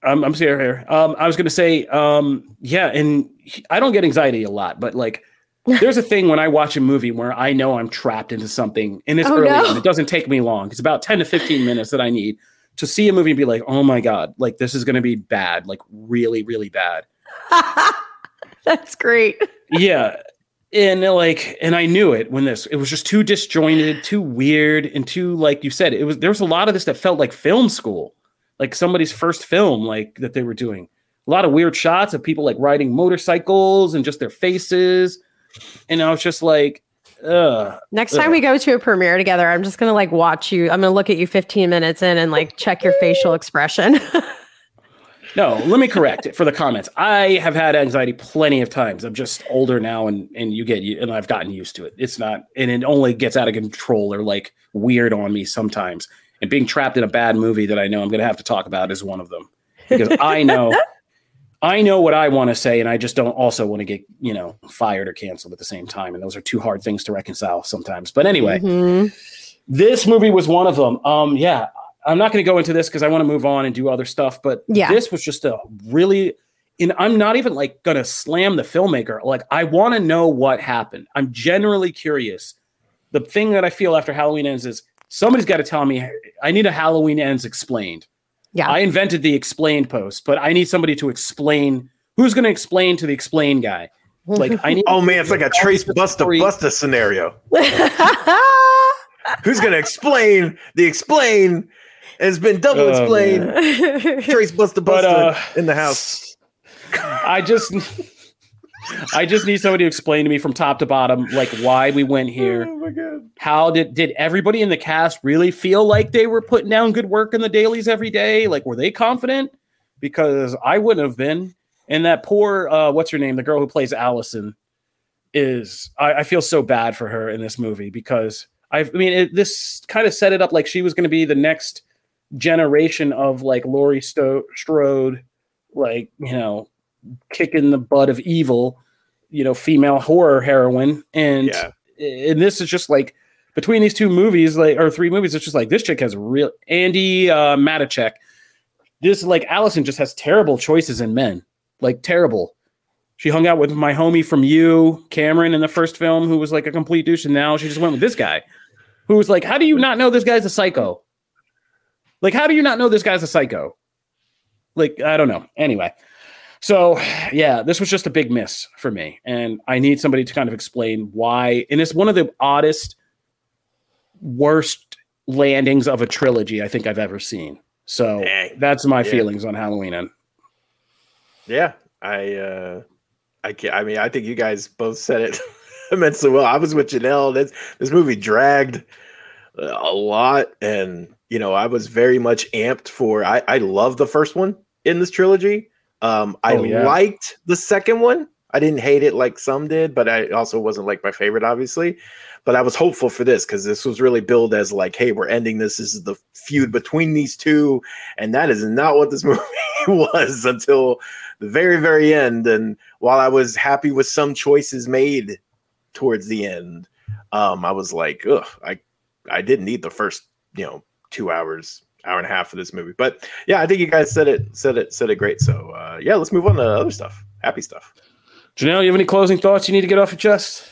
A: I'm I'm here. Um, I was gonna say, um, yeah, and I don't get anxiety a lot, but like there's a thing when I watch a movie where I know I'm trapped into something and it's oh, early no. and it doesn't take me long. It's about 10 to 15 minutes that I need to see a movie and be like, oh my God, like this is going to be bad, like really, really bad.
C: That's great.
A: yeah. And like, and I knew it when this, it was just too disjointed, too weird, and too, like you said, it was, there was a lot of this that felt like film school, like somebody's first film, like that they were doing. A lot of weird shots of people like riding motorcycles and just their faces and I was just like, Ugh,
C: Next time ugh. we go to a premiere together, I'm just gonna like watch you. I'm gonna look at you 15 minutes in and like check your facial expression.
A: no, let me correct it for the comments. I have had anxiety plenty of times. I'm just older now, and and you get and I've gotten used to it. It's not, and it only gets out of control or like weird on me sometimes. And being trapped in a bad movie that I know I'm gonna have to talk about is one of them because I know I know what I want to say, and I just don't also want to get you know fired or canceled at the same time, and those are two hard things to reconcile sometimes. But anyway, mm-hmm. this movie was one of them. Um, yeah, I'm not going to go into this because I want to move on and do other stuff. But yeah. this was just a really, and I'm not even like going to slam the filmmaker. Like I want to know what happened. I'm generally curious. The thing that I feel after Halloween ends is somebody's got to tell me. I need a Halloween ends explained. Yeah. I invented the explained post, but I need somebody to explain who's going to explain to the explain guy. Like I need
B: Oh man, it's like a trace busta busta scenario. who's going to explain the explain has been double oh, explained. trace busta busta uh, in the house.
A: I just I just need somebody to explain to me from top to bottom, like why we went here. Oh my god! How did did everybody in the cast really feel like they were putting down good work in the dailies every day? Like, were they confident? Because I wouldn't have been. And that poor, uh, what's her name? The girl who plays Allison is. I, I feel so bad for her in this movie because I've, I mean, it, this kind of set it up like she was going to be the next generation of like Laurie Sto- Strode, like you know, kicking the butt of evil, you know, female horror heroine. And yeah. and this is just like between these two movies, like or three movies, it's just like this chick has real Andi uh Matichak. This like Allison just has terrible choices in men. Like terrible. She hung out with my homie from you, Cameron, in the first film, who was like a complete douche, and now she just went with this guy, who was like, "How do you not know this guy's a psycho? Like, how do you not know this guy's a psycho? Like, I don't know. Anyway, so, yeah, this was just a big miss for me. And I need somebody to kind of explain why. And it's one of the oddest, worst landings of a trilogy I think I've ever seen. So that's my yeah. feelings on Halloween. And
B: yeah, I, uh, I, can't, I mean, I think you guys both said it immensely well. I was with Janelle. This, this movie dragged a lot. And, you know, I was very much amped for, I, I love the first one in this trilogy. Um, I oh, yeah. liked the second one. I didn't hate it like some did, but I also wasn't like my favorite, obviously. But I was hopeful for this because this was really billed as like, hey, we're ending this. This is the feud between these two. And that is not what this movie was until the very, very end. And while I was happy with some choices made towards the end, um, I was like, ugh, I I didn't need the first, you know, two hours hour and a half of this movie. But yeah, I think you guys said it said it said it great. So uh, yeah, let's move on to other stuff. Happy stuff.
A: Janelle, you have any closing thoughts you need to get off your chest?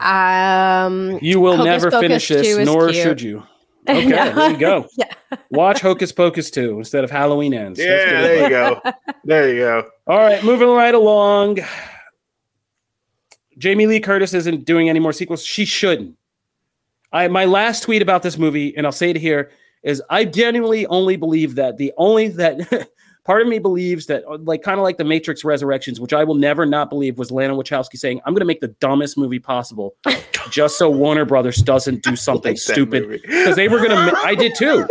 C: Um,
A: you will never finish this, nor cute. should you. Okay, no. there you go. yeah. Watch Hocus Pocus 2 instead of Halloween Ends.
B: Yeah, there you go. There you go.
A: All right, moving right along. Jamie Lee Curtis isn't doing any more sequels. She shouldn't. I my last tweet about this movie, and I'll say it here, is I genuinely only believe that the only that part of me believes that like kind of like the Matrix Resurrections, which I will never not believe was Lana Wachowski saying, I'm gonna make the dumbest movie possible just so Warner Brothers doesn't do something like stupid. Because they were gonna I did too.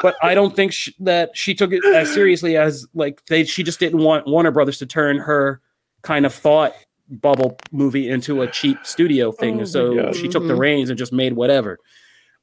A: But I don't think she, that she took it as seriously as like they she just didn't want Warner Brothers to turn her kind of thought bubble movie into a cheap studio thing. Oh so she took the mm-hmm. reins and just made whatever.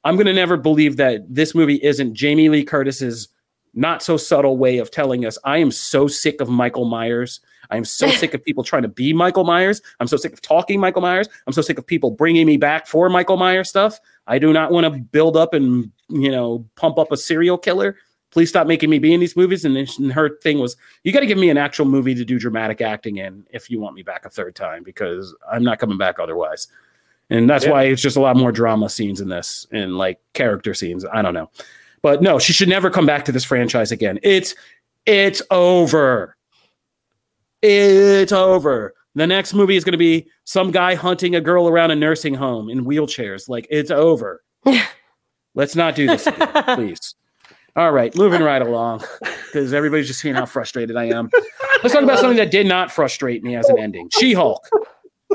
A: I'm going to never believe that this movie isn't Jamie Lee Curtis's not so subtle way of telling us I am so sick of Michael Myers. I am so sick of people trying to be Michael Myers. I'm so sick of talking Michael Myers. I'm so sick of people bringing me back for Michael Myers stuff. I do not want to build up and, you know, pump up a serial killer. Please stop making me be in these movies. And, and her thing was, you got to give me an actual movie to do dramatic acting in if you want me back a third time, because I'm not coming back otherwise. And that's yeah. why it's just a lot more drama scenes in this and like character scenes. I don't know. But no, she should never come back to this franchise again. It's it's over. It's over. The next movie is going to be some guy hunting a girl around a nursing home in wheelchairs. Like it's over. Let's not do this again, please. All right, moving right along because everybody's just seeing how frustrated I am. Let's talk about something that did not frustrate me as an ending. She-Hulk.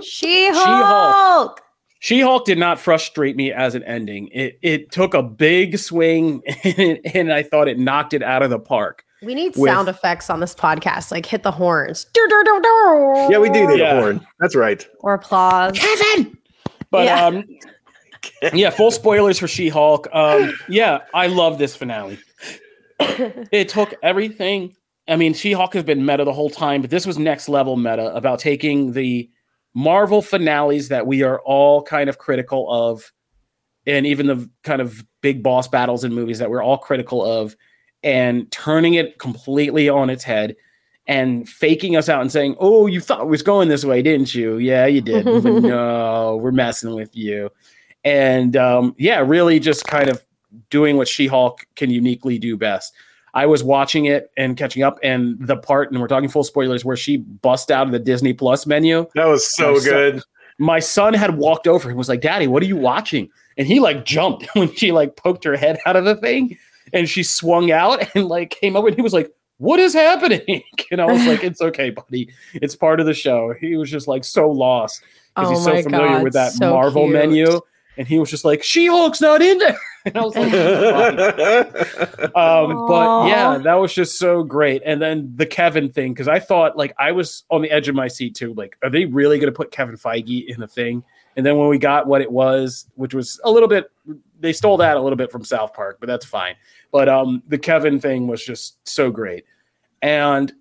C: She-Hulk. She-Hulk.
A: She-Hulk did not frustrate me as an ending. It it took a big swing and, and I thought it knocked it out of the park.
C: We need with, sound effects on this podcast, like hit the horns.
B: Yeah, we do need yeah. a horn. That's right.
C: Or applause.
A: Kevin. But yeah. um yeah, full spoilers for She-Hulk. Um yeah, I love this finale. it took everything. I mean, She-Hulk has been meta the whole time, but this was next level meta about taking the Marvel finales that we are all kind of critical of, and even the kind of big boss battles in movies that we're all critical of, and turning it completely on its head and faking us out and saying, "Oh, you thought it was going this way, didn't you? Yeah, you did. no, we're messing with you." And um, yeah, really just kind of doing what She-Hulk can uniquely do best. I was watching it and catching up, and the part, and we're talking full spoilers, where she bust out of the Disney Plus menu.
B: That was so my good.
A: Son, my son had walked over and was like, "Daddy, what are you watching?" And he like jumped when she like poked her head out of the thing, and she swung out and like came over, and he was like, "What is happening?" And I was like, "It's okay, buddy. It's part of the show." He was just like so lost because oh he's so familiar God, with that so Marvel cute. menu and he was just like, "She Hulk's not in there." And I was like, um, "But yeah, that was just so great." And then the Kevin thing, because I thought like I was on the edge of my seat too. Like, are they really going to put Kevin Feige in the thing? And then when we got what it was, which was a little bit, they stole that a little bit from South Park, but that's fine. But um, the Kevin thing was just so great, and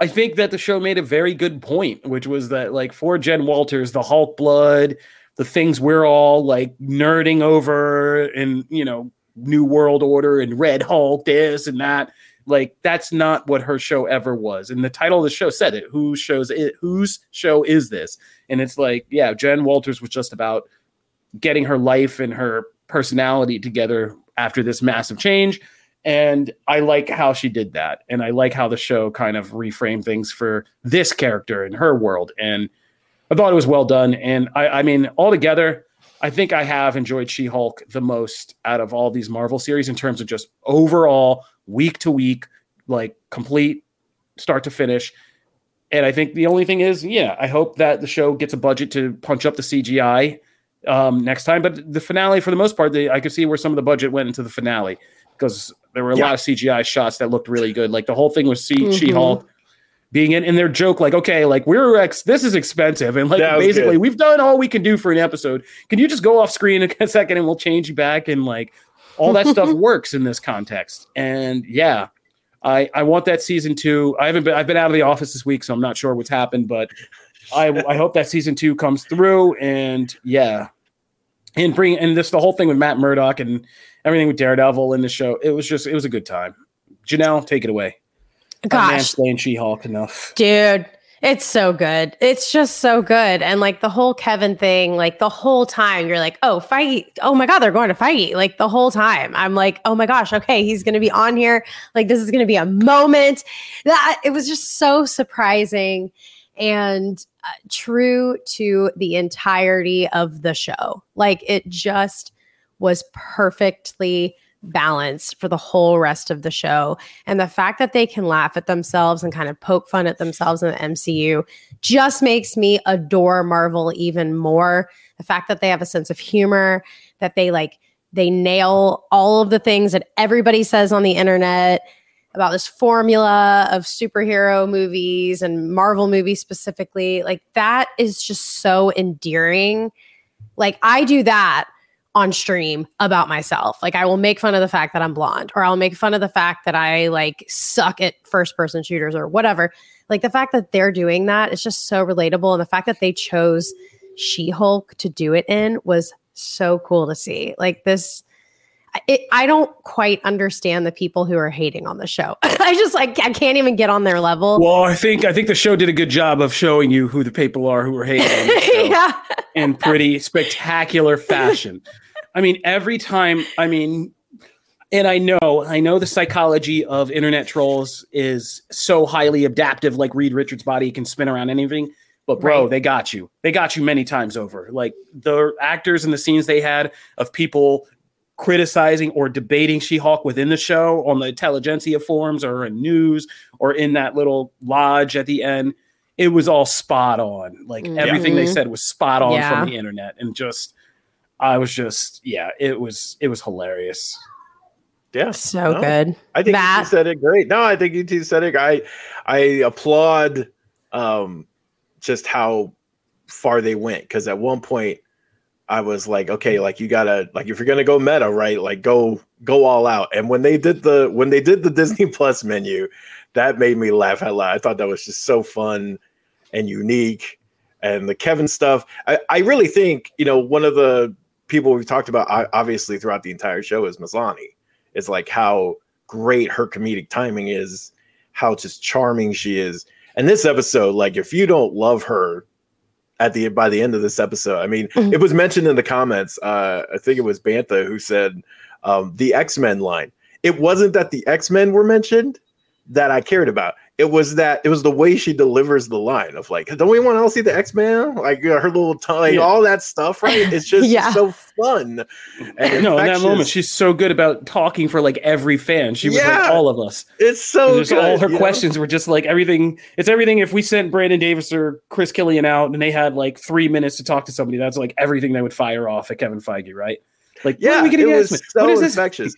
A: I think that the show made a very good point, which was that like for Jen Walters, the Hulk blood the things we're all like nerding over and you know new world order and red hulk this and that. Like that's not what her show ever was. And the title of the show said it. Whose shows it whose show is this? And it's like yeah jen walters was just about getting her life and her personality together after this massive change. And i like how she did that. And i like how the show kind of reframed things for this character in her world. And I thought it was well done. And I, I mean, altogether, I think I have enjoyed She Hulk the most out of all these Marvel series in terms of just overall week to week, like complete start to finish. And I think the only thing is, yeah, I hope that the show gets a budget to punch up the CGI um, next time. But the finale, for the most part, the, I could see where some of the budget went into the finale because there were a yeah. lot of CGI shots that looked really good. Like the whole thing was mm-hmm. She Hulk being in, in their joke, like, okay, like we're ex- this is expensive, and like basically good. we've done all we can do for an episode. Can you just go off screen a second and we'll change you back? And like all that stuff works in this context. And yeah, I I want that season two. I haven't been I've been out of the office this week, so I'm not sure what's happened, but I I hope that season two comes through. And yeah, and bring and this the whole thing with Matt Murdock and everything with Daredevil in the show. It was just it was a good time. Janelle, take it away.
C: Gosh,
A: playing She-Hulk enough,
C: dude. It's so good. It's just so good. And like the whole Kevin thing, like the whole time you're like, oh, fight. Oh my God, they're going to fight. Like the whole time. I'm like, oh my gosh, okay, he's going to be on here. Like this is going to be a moment. That it was just so surprising and uh, true to the entirety of the show. Like it just was perfectly balanced for the whole rest of the show. And the fact that they can laugh at themselves and kind of poke fun at themselves in the MCU just makes me adore Marvel even more. The fact that they have a sense of humor, that they like, they nail all of the things that everybody says on the internet about this formula of superhero movies and Marvel movies specifically. Like, that is just so endearing. Like, I do that on stream about myself. Like I will make fun of the fact that I'm blonde or I'll make fun of the fact that I like suck at first person shooters or whatever. Like the fact that they're doing that is just so relatable and the fact that they chose She-Hulk to do it in was so cool to see. Like this it, I don't quite understand the people who are hating on the show. I just like I can't even get on their level.
A: Well, I think I think the show did a good job of showing you who the people are who are hating on, yeah. in pretty spectacular fashion. I mean, every time, I mean, and I know, I know the psychology of internet trolls is so highly adaptive, like Reed Richards' body can spin around anything. But bro, right. they got you. They got you many times over. Like the actors and the scenes they had of people criticizing or debating She-Hulk within the show on the intelligentsia forums or in news or in that little lodge at the end. It was all spot on. Like mm-hmm. everything they said was spot on yeah. from the internet. And just I was just yeah, it was it was hilarious.
B: Yeah,
C: so no, good.
B: I think Matt. you said it great. No, I think you two said it. I I applaud um just how far they went because at one point I was like, okay, like you gotta like if you're gonna go meta, right? Like go go all out. And when they did the when they did the Disney Plus menu, that made me laugh out loud. I thought that was just so fun and unique. And the Kevin stuff, I, I really think you know one of the people we've talked about obviously throughout the entire show is Maslany. It's like how great her comedic timing is, how just charming she is. And this episode, like if you don't love her at the by the end of this episode, I mean, mm-hmm. it was mentioned in the comments. Uh, I think it was Bantha who said um, the X Men line. It wasn't that the X Men were mentioned that I cared about it was that it was the way she delivers the line of like, don't we want to see the X Men? Like her little tongue, yeah. all that stuff, right? It's just yeah. so fun.
A: And no, in that moment, she's so good about talking for like every fan. She was yeah. like all of us.
B: It's so
A: good, all her questions know? were just like everything. It's everything. If we sent Brandon Davis or Chris Killian out and they had like three minutes to talk to somebody, that's like everything they would fire off at Kevin Feige, right? Like,
B: yeah, we it was so what is infectious.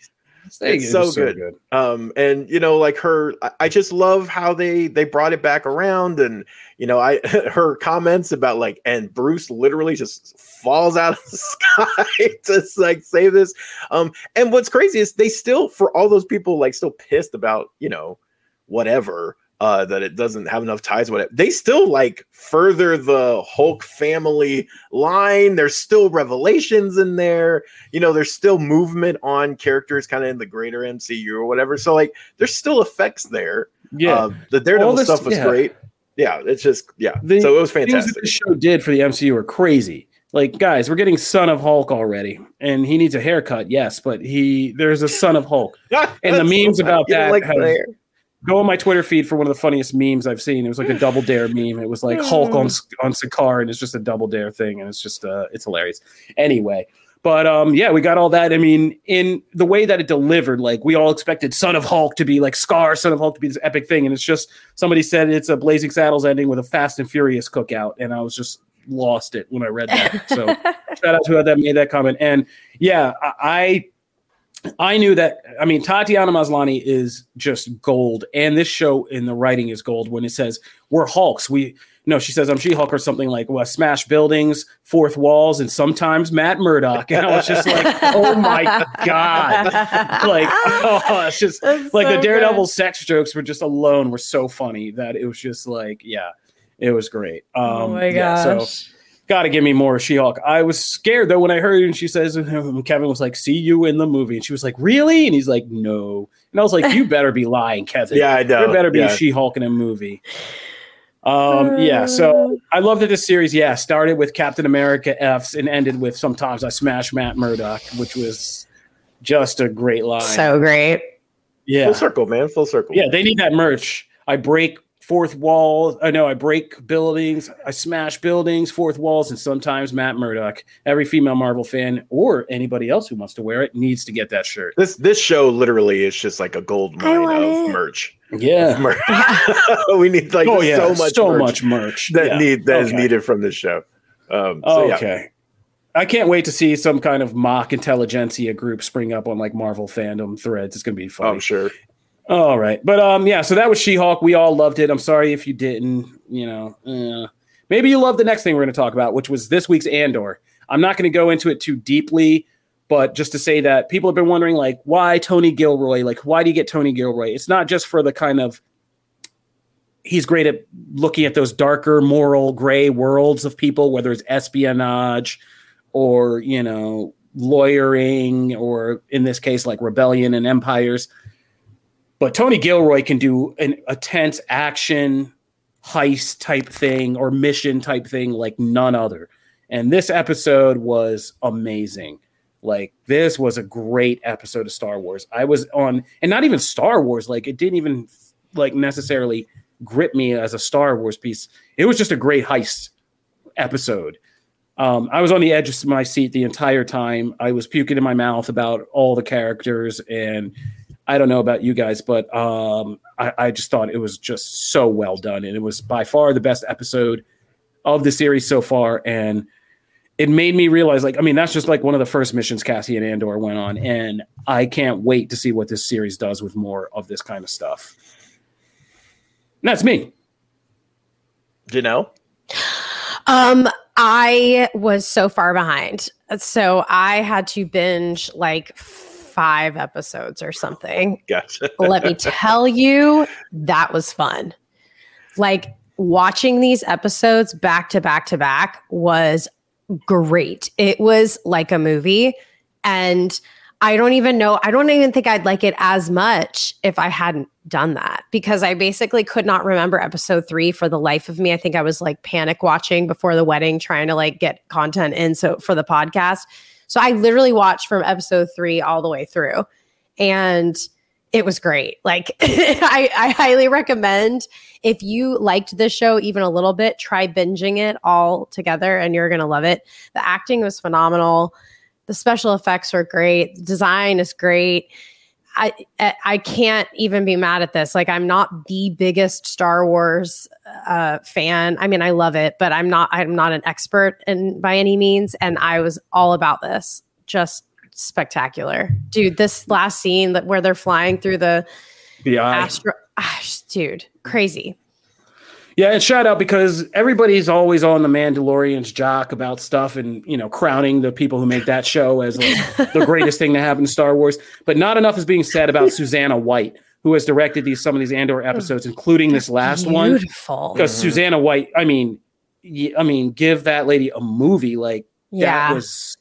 B: It's so, so good. good. Um, and you know, like her, I just love how they they brought it back around, and you know, I her comments about like, and Bruce literally just falls out of the sky to like save this. Um, and what's crazy is they still, for all those people like still pissed about you know whatever uh, that it doesn't have enough ties with it. They still like further the Hulk family line. There's still revelations in there. You know, there's still movement on characters kind of in the greater MCU or whatever. So like, there's still effects there. Yeah, uh, the Daredevil this, stuff was yeah. great. Yeah, it's just yeah. The, so it was fantastic.
A: Things the show did for the MCU were crazy. Like guys, we're getting Son of Hulk already, and he needs a haircut. Yes, but he there's a Son of Hulk, and the memes about that. Like have, go on my Twitter feed for one of the funniest memes I've seen. It was like a double dare meme. It was like Hulk on on Sakaar, and it's just a double dare thing, and it's just uh, it's hilarious. Anyway, but um, yeah, we got all that. I mean, in the way that it delivered, like we all expected Son of Hulk to be like Skaar, Son of Hulk to be this epic thing, and it's just somebody said it's a Blazing Saddles ending with a Fast and Furious cookout, and I was just lost it when I read that. So shout out to whoever that made that comment. And yeah, I I knew that. I mean, Tatiana Maslany is just gold, and this show in the writing is gold. When it says we're Hulks, we no, she says I'm She-Hulk or something like well, smash buildings, fourth walls, and sometimes Matt Murdock. And I was just like, oh my god, like oh, it's just That's like so the Daredevil good. sex jokes were just alone were so funny that it was just like, yeah, it was great. Um, oh my gosh. Yeah, so got to give me more She-Hulk. I was scared though when I heard it, and she says Kevin was like, "See you in the movie," and she was like, "Really?" And he's like, "No," and I was like, "You better be lying, Kevin.
B: yeah, I know.
A: There better be
B: yeah.
A: She-Hulk in a movie." Um, yeah, so I love that this series, yeah, started with Captain America F's and ended with sometimes I smash Matt Murdock, which was just a great line.
C: So great.
A: Yeah.
B: Full circle, man. Full circle.
A: Yeah, they need that merch. I break fourth wall. I know I break buildings, I smash buildings, fourth walls, and sometimes Matt Murdock. Every female Marvel fan or anybody else who wants to wear it needs to get that shirt.
B: This this show literally is just like a gold mine of it. merch.
A: Yeah,
B: merch. we need like oh, yeah. so much
A: so
B: merch
A: much merch
B: that
A: yeah.
B: need that okay. is needed from this show. Um, so,
A: okay. Yeah. I can't wait to see some kind of mock intelligentsia group spring up on like Marvel fandom threads. It's gonna be fun.
B: I'm sure.
A: All right, but um, yeah. So that was She-Hulk. We all loved it. I'm sorry if you didn't. You know, uh, maybe you love the next thing we're going to talk about, which was this week's Andor. I'm not going to go into it too deeply, But just to say that people have been wondering, like, why Tony Gilroy? Like, why do you get Tony Gilroy? It's not just for the kind of he's great at looking at those darker moral gray worlds of people, whether it's espionage or you know lawyering or in this case like rebellion and empires. But Tony Gilroy can do an, a tense action heist type thing or mission type thing like none other. And this episode was amazing. Like this was a great episode of Star Wars. I was on and not even Star Wars like it didn't even like necessarily grip me as a Star Wars piece. It was just a great heist episode. Um, I was on the edge of my seat the entire time. I was puking in my mouth about all the characters, and I don't know about you guys, but um, I, I, just thought it was just so well done, and it was by far the best episode of the series so far. And it made me realize, like, I mean, that's just like one of the first missions Cassian Andor went on, and I can't wait to see what this series does with more of this kind of stuff. And that's me.
B: Janelle?
C: Um, I was so far behind. So I had to binge like five episodes or something.
B: Gotcha.
C: Let me tell you, that was fun. Like watching these episodes back to back to back was great. It was like a movie. And I don't even know, I don't even think I'd like it as much if I hadn't done that because I basically could not remember episode three for the life of me. I think I was like panic watching before the wedding, trying to like get content in so for the podcast. So I literally watched from episode three all the way through. And it was great. Like I, I highly recommend if you liked this show even a little bit, try binging it all together and you're gonna love it. The acting was phenomenal. The special effects were great. The design is great I I can't even be mad at this. Like I'm not the biggest Star Wars uh, fan. I mean, I love it, but I'm not I'm not an expert in by any means. And I was all about this. Just spectacular, dude. This last scene that where they're flying through the
A: the eye,
C: astro- ah, dude, crazy.
A: Yeah, and shout out because everybody's always on the Mandalorian's jock about stuff and you know crowning the people who make that show as like, the greatest thing to happen in Star Wars. But not enough is being said about Susanna White, who has directed these some of these Andor episodes, including this last Beautiful. one. Because mm-hmm. Susanna White, I mean, I mean, give that lady a movie like yeah. that was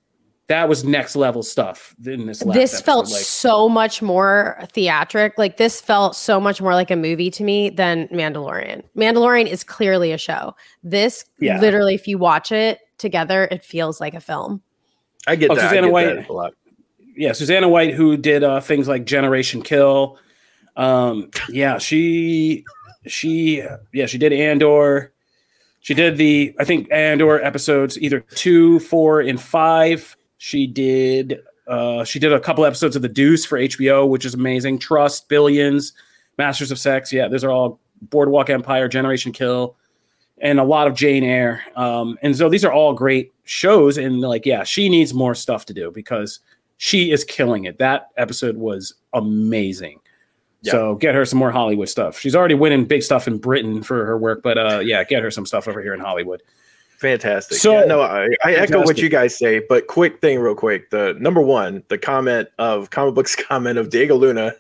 A: that was next level stuff in this
C: this
A: episode.
C: felt like, so much more theatric. Like this felt so much more like a movie to me than mandalorian. Mandalorian is clearly a show. This yeah. literally if you watch it together it feels like a film.
B: I get oh, that. Susanna get white that
A: yeah susanna white who did uh, things like generation kill. Um yeah she she yeah she did andor. She did the i think andor episodes either two four and five she did uh, she did a couple episodes of The Deuce for HBO, which is amazing. Trust, Billions, Masters of Sex. Yeah, those are all Boardwalk Empire, Generation Kill, and a lot of Jane Eyre. Um, and so these are all great shows. And like, yeah, she needs more stuff to do because she is killing it. That episode was amazing. Yeah. So get her some more Hollywood stuff. She's already winning big stuff in Britain for her work, but uh, yeah, get her some stuff over here in Hollywood.
B: Fantastic. So yeah, no, I, I echo what you guys say, but quick thing, real quick. The number one, the comment of comic books comment of Diego Luna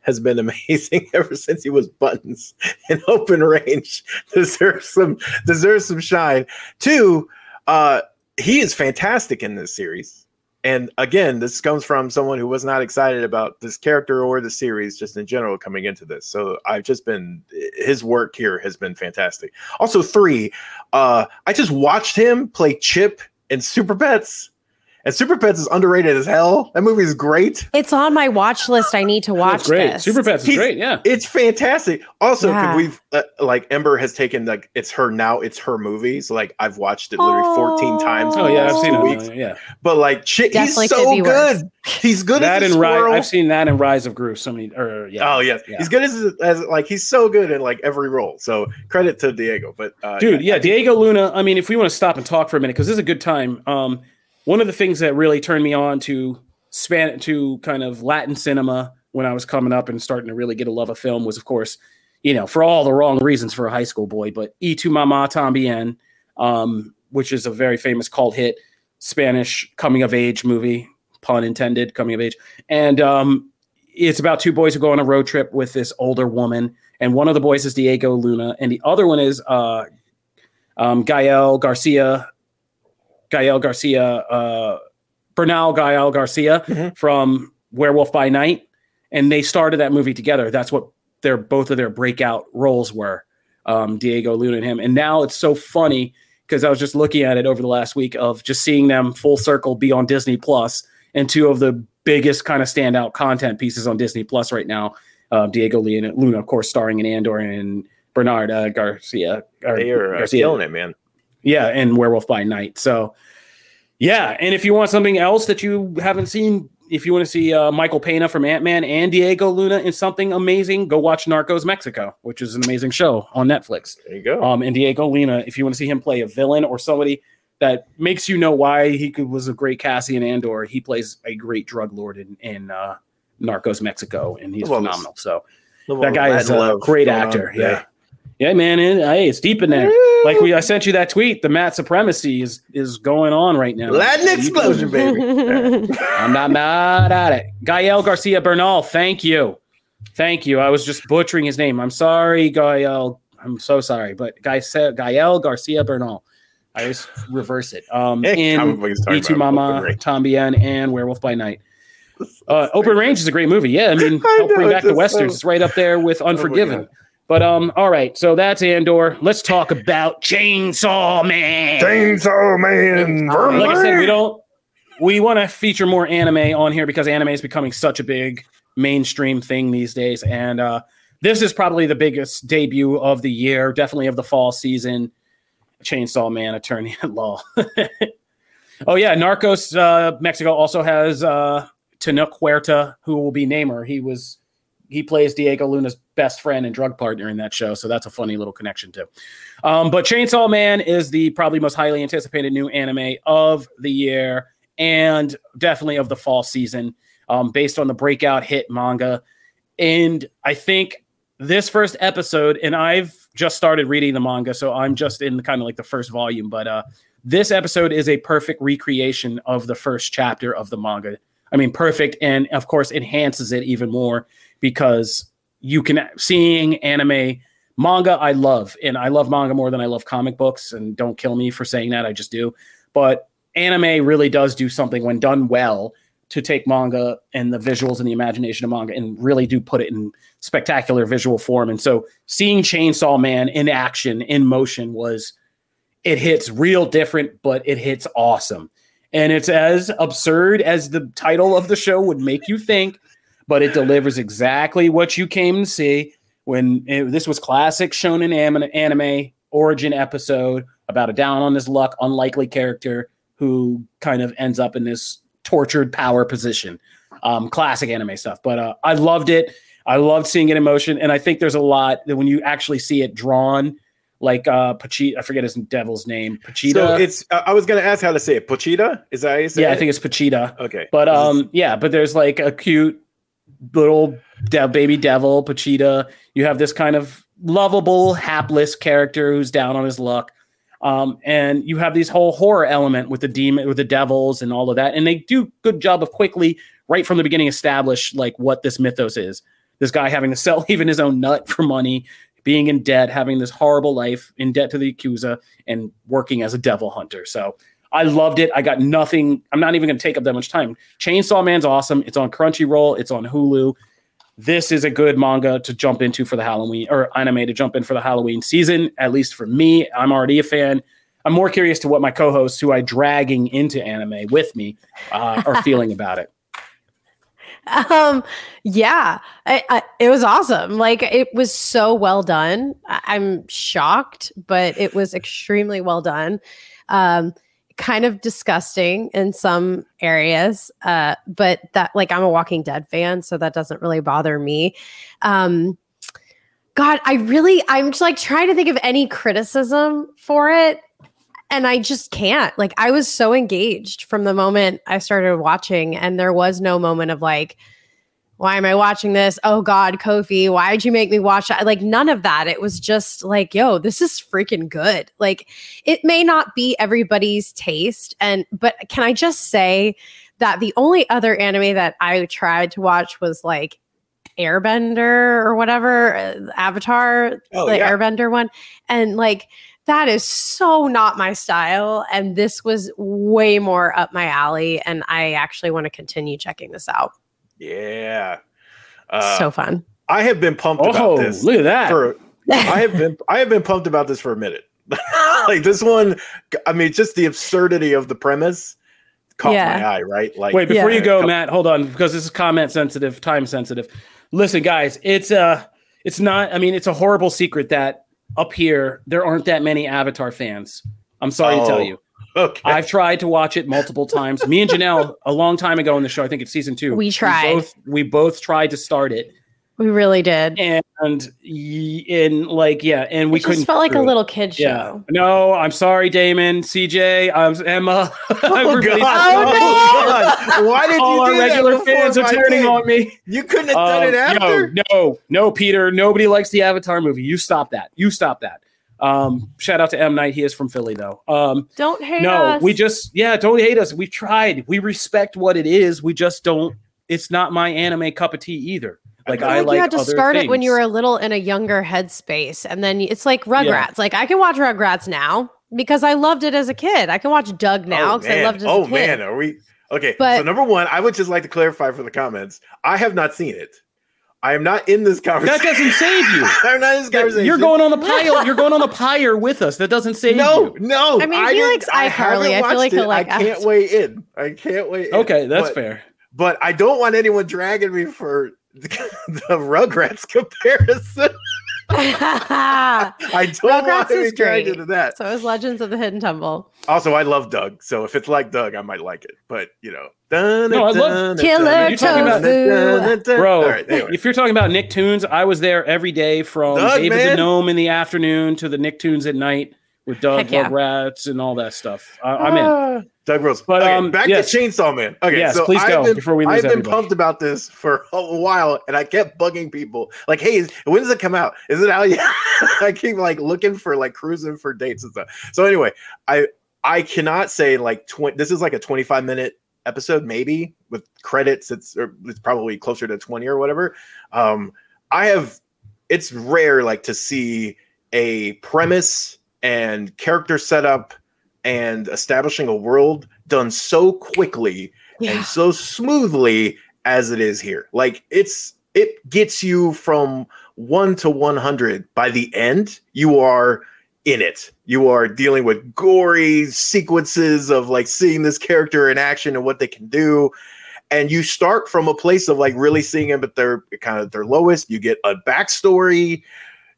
B: has been amazing ever since he was buttons in open range. Deserves some deserves some shine. Two, uh, he is fantastic in this series and again, this comes from someone who was not excited about this character or the series just in general coming into this. So I've just been his work here has been fantastic. Also, three, uh, I just watched him play Chip in Super Pets and Super Pets is underrated as hell. That movie is great.
C: It's on my watch list. I need to watch.
A: great.
C: This.
A: Super Pets is He's, great. Yeah,
B: it's fantastic. Also, yeah. we've uh, like Ember has taken like it's her now. It's her movies. Like I've watched it literally oh. fourteen times.
A: Oh yeah, I've seen it. Weeks. Yeah,
B: but like shit, he's so good. Worse. He's good that
A: as Rise. I've seen that in Rise of Gru. So many. Or
B: yeah. Oh yes, yeah. he's good as, as like he's so good in like every role. So credit to Diego. But
A: uh, dude, yeah, yeah Diego Luna. I mean, if we want to stop and talk for a minute, because this is a good time. Um one of the things that really turned me on to span to kind of Latin cinema when I was coming up and starting to really get a love of film was, of course, you know, for all the wrong reasons for a high school boy, but E tu Mama Tambien, um, which is a very famous cult hit Spanish coming of age movie. pun intended, coming of age. And um, it's about two boys who go on a road trip with this older woman, and one of the boys is Diego Luna, and the other one is uh, um, Gael Garcia, Gael Garcia, uh, Bernal Gael Garcia mm-hmm. from Werewolf by Night, and they started that movie together. That's what their both of their breakout roles were, um, Diego Luna and him. And now it's so funny because I was just looking at it over the last week of just seeing them full circle be on Disney Plus, and two of the biggest kind of standout content pieces on Disney Plus right now. Uh, Diego Luna, of course, starring in Andor and Bernard uh, Garcia.
B: They are uh, Garcia. killing it, man.
A: Yeah, and Werewolf by Night. So, yeah, and if you want something else that you haven't seen, if you want to see uh, Michael Pena from Ant Man and Diego Luna in something amazing, go watch Narcos Mexico, which is an amazing show on Netflix.
B: There you go.
A: Um, and Diego Luna, if you want to see him play a villain or somebody that makes you know why he could, was a great Cassian Andor, he plays a great drug lord in, in uh, Narcos Mexico, and he's phenomenal. So that guy is a great actor. Yeah. Yeah, man. It, hey, it's deep in there. Like we, I sent you that tweet. The Matt supremacy is is going on right now.
B: Latin explosion, baby.
A: I'm not mad at it. Gael Garcia Bernal. Thank you, thank you. I was just butchering his name. I'm sorry, Gael. I'm so sorry, but Gael Garcia Bernal. I just reverse it. Um, in Y Tu Mama, También, and Werewolf by Night. Uh, Open Range is a great movie. Yeah, I mean, I help bring back the westerns. So... It's right up there with oh Unforgiven. Oh but um, all right. So that's Andor. Let's talk about Chainsaw Man.
B: Chainsaw Man.
A: Like I said, we don't. We want to feature more anime on here because anime is becoming such a big mainstream thing these days, and uh, this is probably the biggest debut of the year, definitely of the fall season. Chainsaw Man, Attorney at Law. oh yeah, Narcos uh, Mexico also has uh, Tenoch Huerta, who will be Namor. He was he plays Diego Luna's best friend and drug partner in that show, so that's a funny little connection too. Um, but Chainsaw Man is the probably most highly anticipated new anime of the year and definitely of the fall season, um, based on the breakout hit manga. And I think this first episode, and I've just started reading the manga, so I'm just in kind of like the first volume, but uh, this episode is a perfect recreation of the first chapter of the manga. I mean, perfect, and of course, enhances it even more because you can seeing anime manga I love and I love manga more than I love comic books and don't kill me for saying that I just do. But anime really does do something when done well to take manga and the visuals and the imagination of manga and really do put it in spectacular visual form. And so seeing Chainsaw Man in action in motion was it hits real different but it hits awesome. And it's as absurd as the title of the show would make you think but it delivers exactly what you came to see. When it, this was classic shonen anime, anime origin episode about a down on his luck, unlikely character who kind of ends up in this tortured power position. Um, classic anime stuff, but uh, I loved it. I loved seeing it in motion, and I think there's a lot that when you actually see it drawn, like uh Pachita, I forget his devil's name. Pachita. So
B: it's uh, I was gonna ask how to say it. Pachita? Is that
A: Yeah,
B: it?
A: I think it's Pachita.
B: Okay.
A: But um yeah, but there's like a cute little de- baby devil, Pachita. You have this kind of lovable, hapless character who's down on his luck. Um, and you have these whole horror element with the demon, with the devils, and all of that. And they do good job of quickly, right from the beginning, establish like what this mythos is. This guy having to sell even his own nut for money, being in debt, having this horrible life in debt to the Yakuza, and working as a devil hunter. So I loved it. I got nothing. I'm not even going to take up that much time. Chainsaw Man's awesome. It's on Crunchyroll. It's on Hulu. This is a good manga to jump into for the Halloween or anime to jump in for the Halloween season. At least for me, I'm already a fan. I'm more curious to what my co-hosts, who I dragging into anime with me, uh, are feeling about it.
C: Um, yeah, I, I, it was awesome. Like it was so well done. I, I'm shocked, but it was extremely well done. Um, kind of disgusting in some areas uh but that like i'm a walking dead fan so that doesn't really bother me. Um god i really i'm just like trying to think of any criticism for it and i just can't. Like i was so engaged from the moment i started watching and there was no moment of like why am I watching this? Oh God, Kofi, why'd you make me watch that? Like none of that. It was just like, yo, this is freaking good. Like it may not be everybody's taste. And but can I just say that the only other anime that I tried to watch was like Airbender or whatever, uh, Avatar, oh, the yeah. Airbender one. And like that is so not my style. And this was way more up my alley. And I actually want to continue checking this out.
B: Yeah.
C: Uh, so fun.
B: I have been pumped oh, about this.
A: Look at that.
B: For, I have been I have been pumped about this for a minute. like this one, I mean, just the absurdity of the premise caught yeah. my eye, right? Like
A: wait, before yeah. you go, Matt, hold on, because this is comment sensitive, time sensitive. Listen, guys, it's uh it's not, I mean, it's a horrible secret that up here there aren't that many Avatar fans. I'm sorry oh, to tell oh, you. Okay. I've tried to watch it multiple times. Me and Janelle, a long time ago in the show, I think it's season two.
C: We tried.
A: We both, we both tried to start it
C: we really did.
A: And in like yeah, and we
C: it
A: couldn't
C: felt like a little kid show. Yeah.
A: No, I'm sorry, Damon, CJ, I'm Emma.
B: Oh, God. oh,
A: God. Why did All you do our regular fans are turning on me.
B: You couldn't have done it um, after.
A: No, no, no, Peter. Nobody likes the Avatar movie. You stop that. You stop that. Um, shout out to M Night. He is from Philly though. Um,
C: don't hate us.
A: no,
C: us.
A: we just yeah, don't hate us. We've tried. We respect what it is. We just don't. It's not my anime cup of tea either. Like I, I like, you had to start things.
C: it when you were a little in a younger headspace, and then it's like Rugrats. Yeah. Like I can watch Rugrats now because I loved it as a kid. I can watch Doug now because oh, I loved it.
B: oh man, are we okay? But, so number one, I would just like to clarify for the comments: I have not seen it. I am not in this conversation.
A: That doesn't save you.
B: I'm not in this conversation.
A: You're going on the pile. You're going on the pyre with us. That doesn't save
B: no,
A: you.
B: No,
C: no. I mean, he likes iCarly. I feel like he'll like.
B: I can't weigh in. I can't weigh in.
A: Okay, that's but, fair.
B: But I don't want anyone dragging me for the, the Rugrats comparison. I don't Rugrats want to be dragged into that.
C: So is Legends of the Hidden Temple.
B: Also, I love Doug, so if it's like Doug, I might like it. But you know, dun, no, I love
C: Killer Tofu.
A: Bro, right, anyway. if you're talking about Nicktoons, I was there every day from Doug, David man. the Gnome in the afternoon to the Nicktoons at night with Doug yeah. Rugrats and all that stuff. I, am in. Ah.
B: Doug Rose. But okay, um, back yes. to Chainsaw Man. Okay,
A: yes,
B: so
A: please go
B: been,
A: before we lose
B: I've been
A: everybody.
B: pumped about this for a while, and I kept bugging people like, "Hey, when does it come out? Is it out yet?" I keep like looking for like cruising for dates and stuff. So anyway, I I cannot say like twenty. This is like a twenty five minute episode, maybe with credits. It's it's probably closer to twenty or whatever. Um, I have. It's rare like to see a premise and character setup and establishing a world done so quickly yeah. and so smoothly as it is here. Like it's it gets you from 1 to 100 by the end you are in it. You are dealing with gory sequences of like seeing this character in action and what they can do. And you start from a place of like really seeing them at their kind of their lowest. You get a backstory.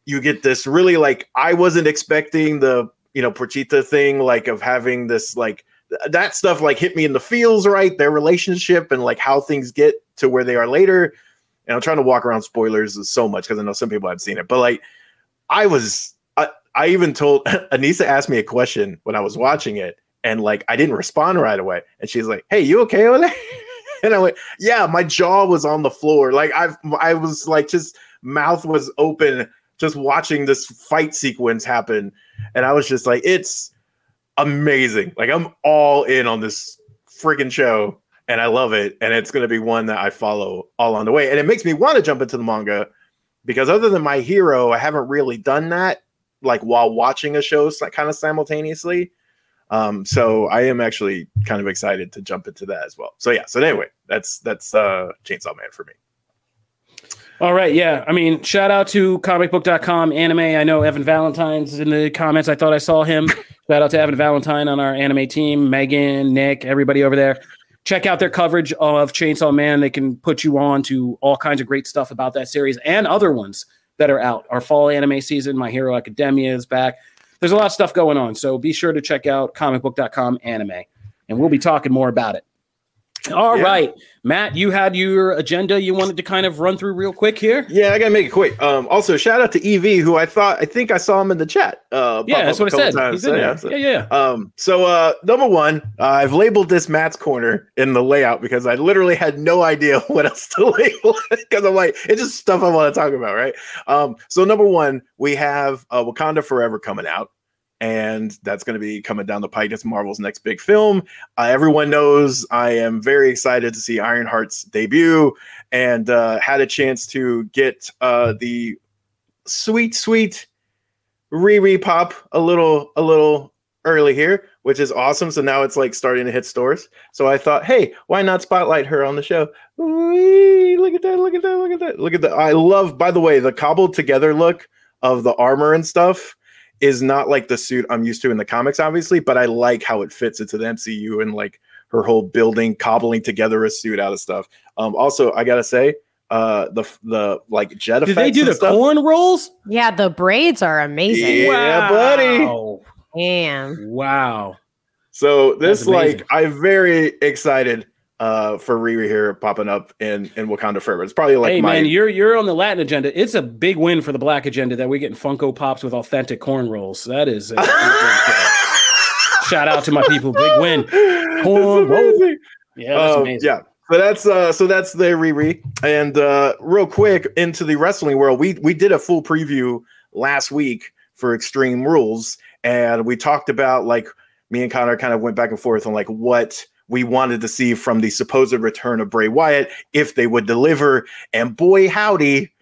B: You get this really like I wasn't expecting the you know Pochita thing like of having this like that stuff like hit me in the feels right their relationship and like how things get to where they are later and i'm trying to walk around spoilers so much because i know some people have seen it but like i was I, even told anissa asked me a question when i was watching it and like i didn't respond right away and she's like hey you okay Ole? and i went yeah my jaw was on the floor like i i was like just mouth was open just watching this fight sequence happen and I was just like, it's amazing. Like I'm all in on this freaking show and I love it. And it's going to be one that I follow all on the way. And it makes me want to jump into the manga because other than my hero, I haven't really done that like while watching a show kind of simultaneously. Um, so I am actually kind of excited to jump into that as well. So yeah. So anyway, that's that's uh Chainsaw Man for me.
A: All right, yeah. I mean, shout out to comicbook.com anime. I know Evan Valentine's in the comments. I thought I saw him. shout out to Evan Valentine on our anime team, Megan, Nick, everybody over there. Check out their coverage of Chainsaw Man. They can put you on to all kinds of great stuff about that series and other ones that are out. Our fall anime season, My Hero Academia is back. There's a lot of stuff going on. So be sure to check out comicbook.com anime. And we'll be talking more about it. All yeah. right, Matt, you had your agenda you wanted to kind of run through real quick here.
B: Yeah, I gotta make it quick. Um, also, shout out to EV, who I thought I think I saw him in the chat. Uh,
A: yeah, that's what I said. Times. He's in there. So, yeah, yeah.
B: Um, so uh, number one, uh, I've labeled this Matt's corner in the layout because I literally had no idea what else to label because I'm like, it's just stuff I want to talk about, right? Um, so number one, we have uh, Wakanda Forever coming out and that's going to be coming down the pike. It's Marvel's next big film. Uh, everyone knows I am very excited to see Ironheart's debut, and uh, had a chance to get uh, the sweet, sweet Riri pop a little, a little early here, which is awesome. So now it's like starting to hit stores. So I thought, hey, why not spotlight her on the show? Whee, look at that! Look at that! Look at that! Look at that! I love, by the way, the cobbled together look of the armor and stuff is not like the suit I'm used to in the comics, obviously, but I like how it fits into the MCU and like her whole building, cobbling together a suit out of stuff. Um, also, I gotta say, uh, the the like jet Effects. Did
A: they do the
B: stuff,
A: cornrows?
C: Yeah, the braids are amazing.
B: Yeah, wow. buddy.
C: Damn.
A: Wow.
B: So this like I'm very excited uh, for Riri here popping up in in Wakanda Forever. It's probably like
A: hey
B: my...
A: man, you're you're on the Latin agenda. It's a big win for the Black agenda that we're getting Funko Pops with authentic cornrows. That is a, shout out to my people. Big win. Cornrows.
B: Yeah, that's um, amazing. Yeah. So that's uh so that's the Riri. And uh real quick into the wrestling world, we we did a full preview last week for Extreme Rules, and we talked about like me and Connor kind of went back and forth on like what we wanted to see from the supposed return of Bray Wyatt if they would deliver. And boy, howdy,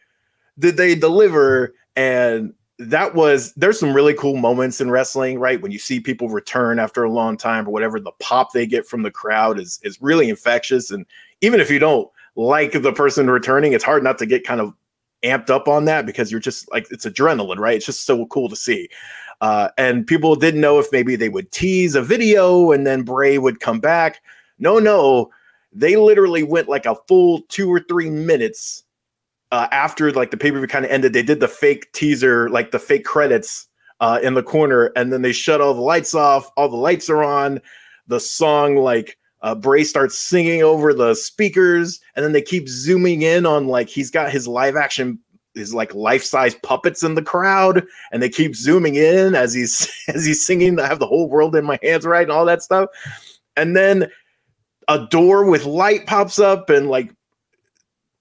B: did they deliver. And that was there's some really cool moments in wrestling, right? When you see people return after a long time or whatever, the pop they get from the crowd is is really infectious. And even if you don't like the person returning, it's hard not to get kind of amped up on that because you're just like it's adrenaline, right? It's just so cool to see. Uh, and people didn't know if maybe they would tease a video and then Bray would come back. No, no, they literally went like a full two or three minutes uh, after like the pay per view kind of ended. They did the fake teaser, like the fake credits uh, in the corner, and then they shut all the lights off. All the lights are on. The song like uh, Bray starts singing over the speakers, and then they keep zooming in on like he's got his live action his like life-size puppets in the crowd and they keep zooming in as he's as he's singing i have the whole world in my hands right and all that stuff. And then a door with light pops up and like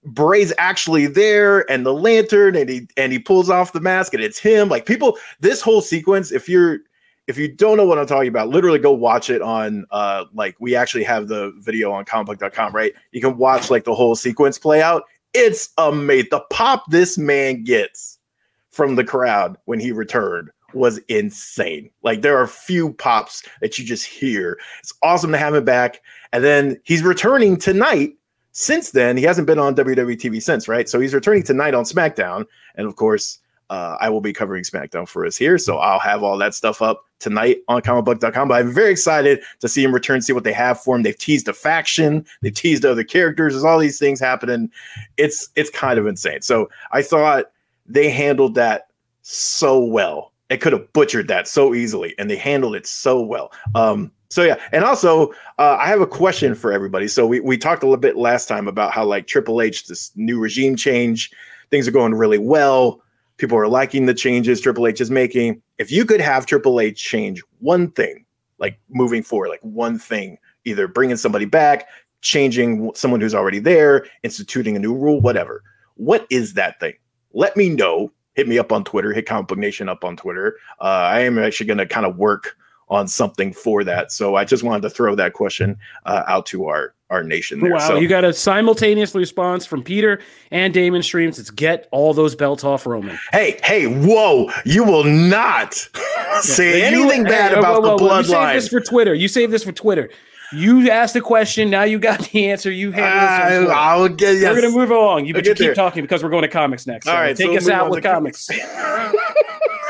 B: Bray's actually there and the lantern and he and he pulls off the mask and it's him. Like people this whole sequence if you're if you don't know what I'm talking about literally go watch it on uh like we actually have the video on comicbook.com right? You can watch like the whole sequence play out it's amazing. The pop this man gets from the crowd when he returned was insane. Like there are few pops that you just hear. It's awesome to have him back. And then he's returning tonight. Since then, he hasn't been on WWE TV since, right? So he's returning tonight on SmackDown. And of course, uh, I will be covering SmackDown for us here. So I'll have all that stuff up tonight on comicbook.com. But I'm very excited to see him return, see what they have for him. They've teased a faction, they've teased other characters. There's all these things happening. It's it's kind of insane. So I thought they handled that so well. They could have butchered that so easily, and they handled it so well. Um, so yeah, and also uh, I have a question for everybody. So we we talked a little bit last time about how like Triple H, this new regime change, things are going really well People are liking the changes Triple H is making. If you could have Triple H change one thing, like moving forward, like one thing, either bringing somebody back, changing someone who's already there, instituting a new rule, whatever. What is that thing? Let me know. Hit me up on Twitter. Hit Comic Book Nation up on Twitter. Uh, I am actually going to kind of work on something for that. So I just wanted to throw that question uh, out to our our nation. There.
A: Wow,
B: so,
A: you got a simultaneous response from Peter and Damon Streams. It's get all those belts off Roman.
B: Hey, hey, whoa! You will not say anything bad about whoa, whoa, the bloodline. You
A: save this for Twitter. You save this for Twitter. You asked the question. Now you got the answer. You have. Uh, I'll get. Yes. We're gonna move along. You, but you keep there. talking because we're going to comics next. So All right, take so us out with comics.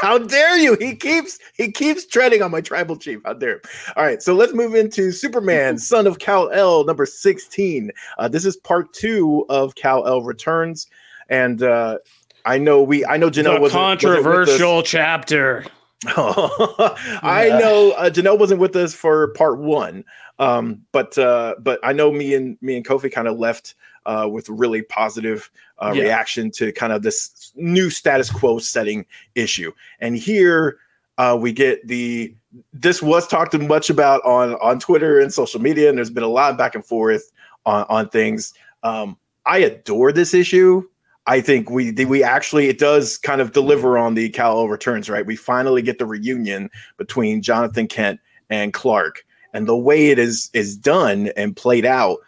B: How dare you? He keeps he keeps treading on my tribal chief. How dare him? All right, so let's move into Superman, son of Kal El, number 16. Uh, this is part two of Kal El Returns. And uh, I know we I know Janelle was
A: controversial wasn't chapter.
B: I know uh, Janelle wasn't with us for part one, um, but uh, but I know me and me and Kofi kind of left uh, with really positive uh, yeah. reaction to kind of this new status quo setting issue. And here uh, we get the this was talked much about on on Twitter and social media, and there's been a lot of back and forth on on things. Um, I adore this issue. I think we we actually it does kind of deliver on the Kal-El returns, right? We finally get the reunion between Jonathan Kent and Clark, and the way it is is done and played out,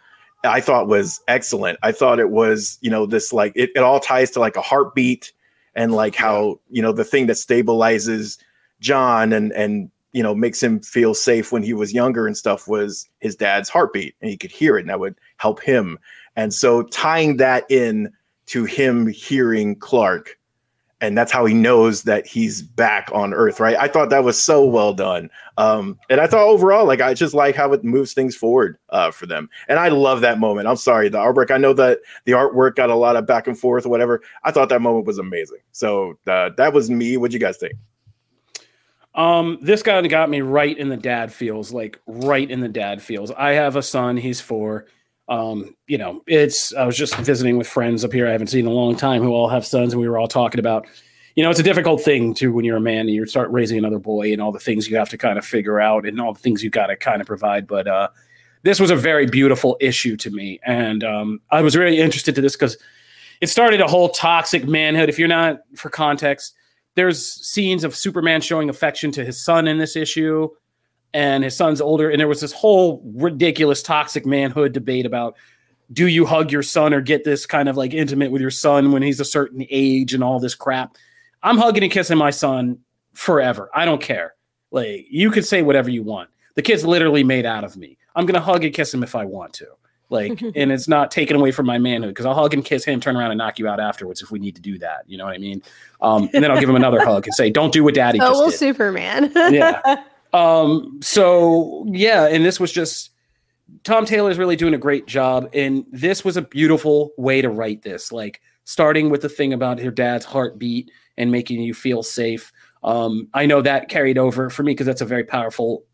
B: I thought was excellent. I thought it was you know this like it, it all ties to like a heartbeat and like how you know the thing that stabilizes John and and you know makes him feel safe when he was younger and stuff was his dad's heartbeat and he could hear it and that would help him. And so tying that in to him hearing Clark. And that's how he knows that he's back on Earth, right? I thought that was so well done, um, and I thought overall, like I just like how it moves things forward uh, for them, and I love that moment. I'm sorry, the artwork. I know that the artwork got a lot of back and forth, or whatever. I thought that moment was amazing. So uh, that was me. What you guys think?
A: Um, this guy got me right in the dad feels, like right in the dad feels. I have a son; he's four um, you know, it's I was just visiting with friends up here I haven't seen in a long time who all have sons, and we were all talking about, you know, it's a difficult thing to when you're a man and you start raising another boy and all the things you have to kind of figure out and all the things you got to kind of provide. But uh, this was a very beautiful issue to me, and um, I was really interested to this because it started a whole toxic manhood. If you're not for context, there's scenes of Superman showing affection to his son in this issue and his son's older. And there was this whole ridiculous toxic manhood debate about do you hug your son or get this kind of like intimate with your son when he's a certain age and all this crap. I'm hugging and kissing my son forever. I don't care. Like you could say whatever you want. The kid's literally made out of me. I'm gonna hug and kiss him if I want to. Like, and it's not taken away from my manhood because I'll hug and kiss him, turn around and knock you out afterwards if we need to do that. You know what I mean? Um, and then I'll give him another hug and say, "Don't do what Daddy." Does. Oh, well, did.
C: Superman.
A: yeah, um, so yeah, and this was just Tom Taylor is really doing a great job, and this was a beautiful way to write this. Like starting with the thing about your dad's heartbeat and making you feel safe. Um, I know that carried over for me because that's a very powerful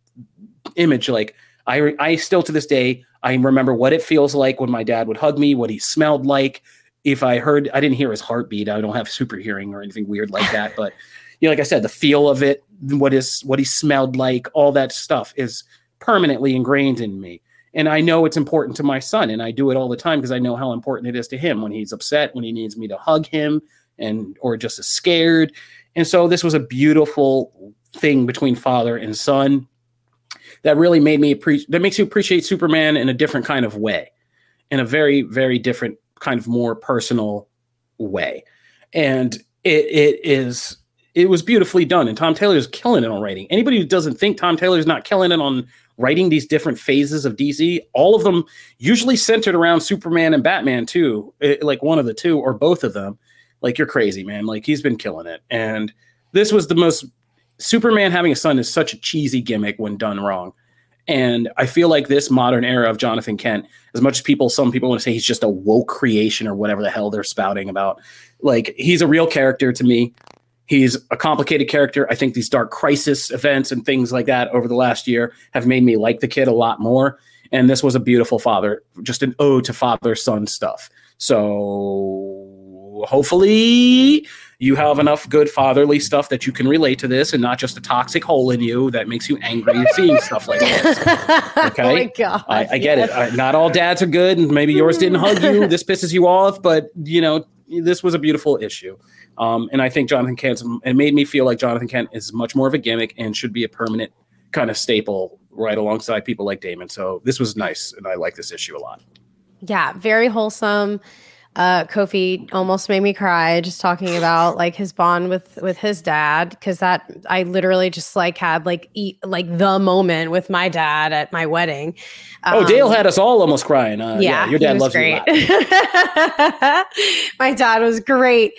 A: image. Like I, I still to this day, I remember what it feels like when my dad would hug me, what he smelled like. If I heard, I didn't hear his heartbeat. I don't have super hearing or anything weird like that, but you know, like I said, the feel of it, what is what he smelled like, all that stuff is permanently ingrained in me. And I know it's important to my son, and I do it all the time because I know how important it is to him when he's upset, when he needs me to hug him, and or just is scared. And so this was a beautiful thing between father and son that really made me appreciate that makes you appreciate Superman in a different kind of way, in a very very different kind of more personal way. And it it is it was beautifully done, and Tom Taylor is killing it on writing. Anybody who doesn't think Tom Taylor is not killing it on writing these different phases of DC, all of them usually centered around Superman and Batman too, it, like one of the two or both of them. Like you're crazy, man. Like he's been killing it, and this was the most. Superman having a son is such a cheesy gimmick when done wrong. And I feel like this modern era of Jonathan Kent, as much as people, some people want to say he's just a woke creation or whatever the hell they're spouting about, like he's a real character to me. He's a complicated character. I think these dark crisis events and things like that over the last year have made me like the kid a lot more. And this was a beautiful father, just an ode to father son stuff. So hopefully you have enough good fatherly stuff that you can relate to this and not just a toxic hole in you that makes you angry seeing stuff like this. Okay. oh my God. I, I get yes. it. I, not all dads are good, and maybe yours didn't hug you. This pisses you off, but you know, this was a beautiful issue. Um, and I think Jonathan Kent, it made me feel like Jonathan Kent is much more of a gimmick and should be a permanent kind of staple right alongside people like Damian. So this was nice, and I like this issue a lot.
C: Yeah, very wholesome. Uh, Kofi almost made me cry just talking about like his bond with with his dad because that I literally just like had like eat like the moment with my dad at my wedding.
A: Um, oh, Dale um, had us all almost crying. Uh, yeah, yeah, your dad loves great. you.
C: my dad was great.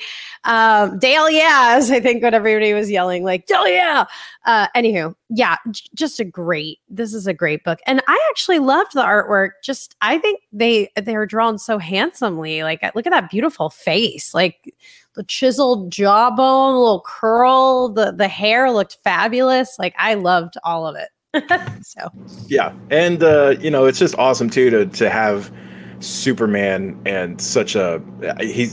C: Um, Dale, yeah, yes, I think what everybody was yelling, like, Dale, yeah. Uh, anywho, yeah, j- just a great, this is a great book. And I actually loved the artwork. Just, I think they, they are drawn so handsomely. Like, look at that beautiful face. Like, the chiseled jawbone, little curl, the the hair looked fabulous. Like I loved all of it. so
B: yeah, and uh, you know it's just awesome too to to have Superman and such a he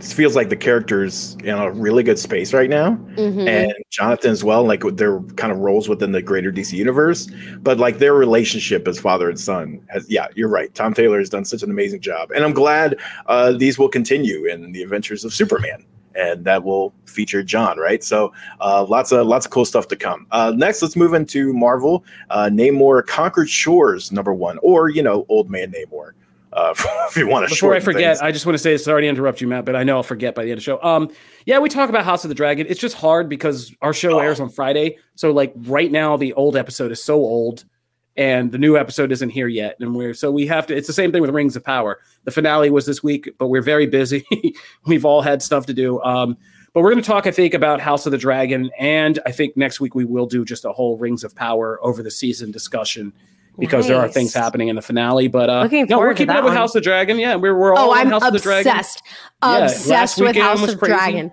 B: feels like the character's in a really good space right now, mm-hmm. and Jonathan as well. Like their kind of roles within the greater DC universe, but like their relationship as father and son has. Yeah, you're right. Tom Taylor has done such an amazing job, and I'm glad uh, these will continue in the adventures of Superman and that will feature John, right? So uh, lots of lots of cool stuff to come. Uh, next, let's move into Marvel. Uh, Namor conquered shores, number one, or you know, Old Man Namor. Uh, if you want to.
A: Before I forget, things. I just want to say sorry to interrupt you, Matt, but I know I'll forget by the end of the show. Um, yeah, we talk about House of the Dragon. It's just hard because our show oh. airs on Friday, so like right now the old episode is so old and the new episode isn't here yet and we're so we have to it's the same thing with rings of power the finale was this week but we're very busy we've all had stuff to do um, but we're going to talk i think about house of the dragon and i think next week we will do just a whole rings of power over the season discussion because nice. there are things happening in the finale but uh no we're keeping up with house of dragon yeah we're, we're all
C: oh i'm
A: house
C: obsessed
A: of the
C: obsessed with house of dragon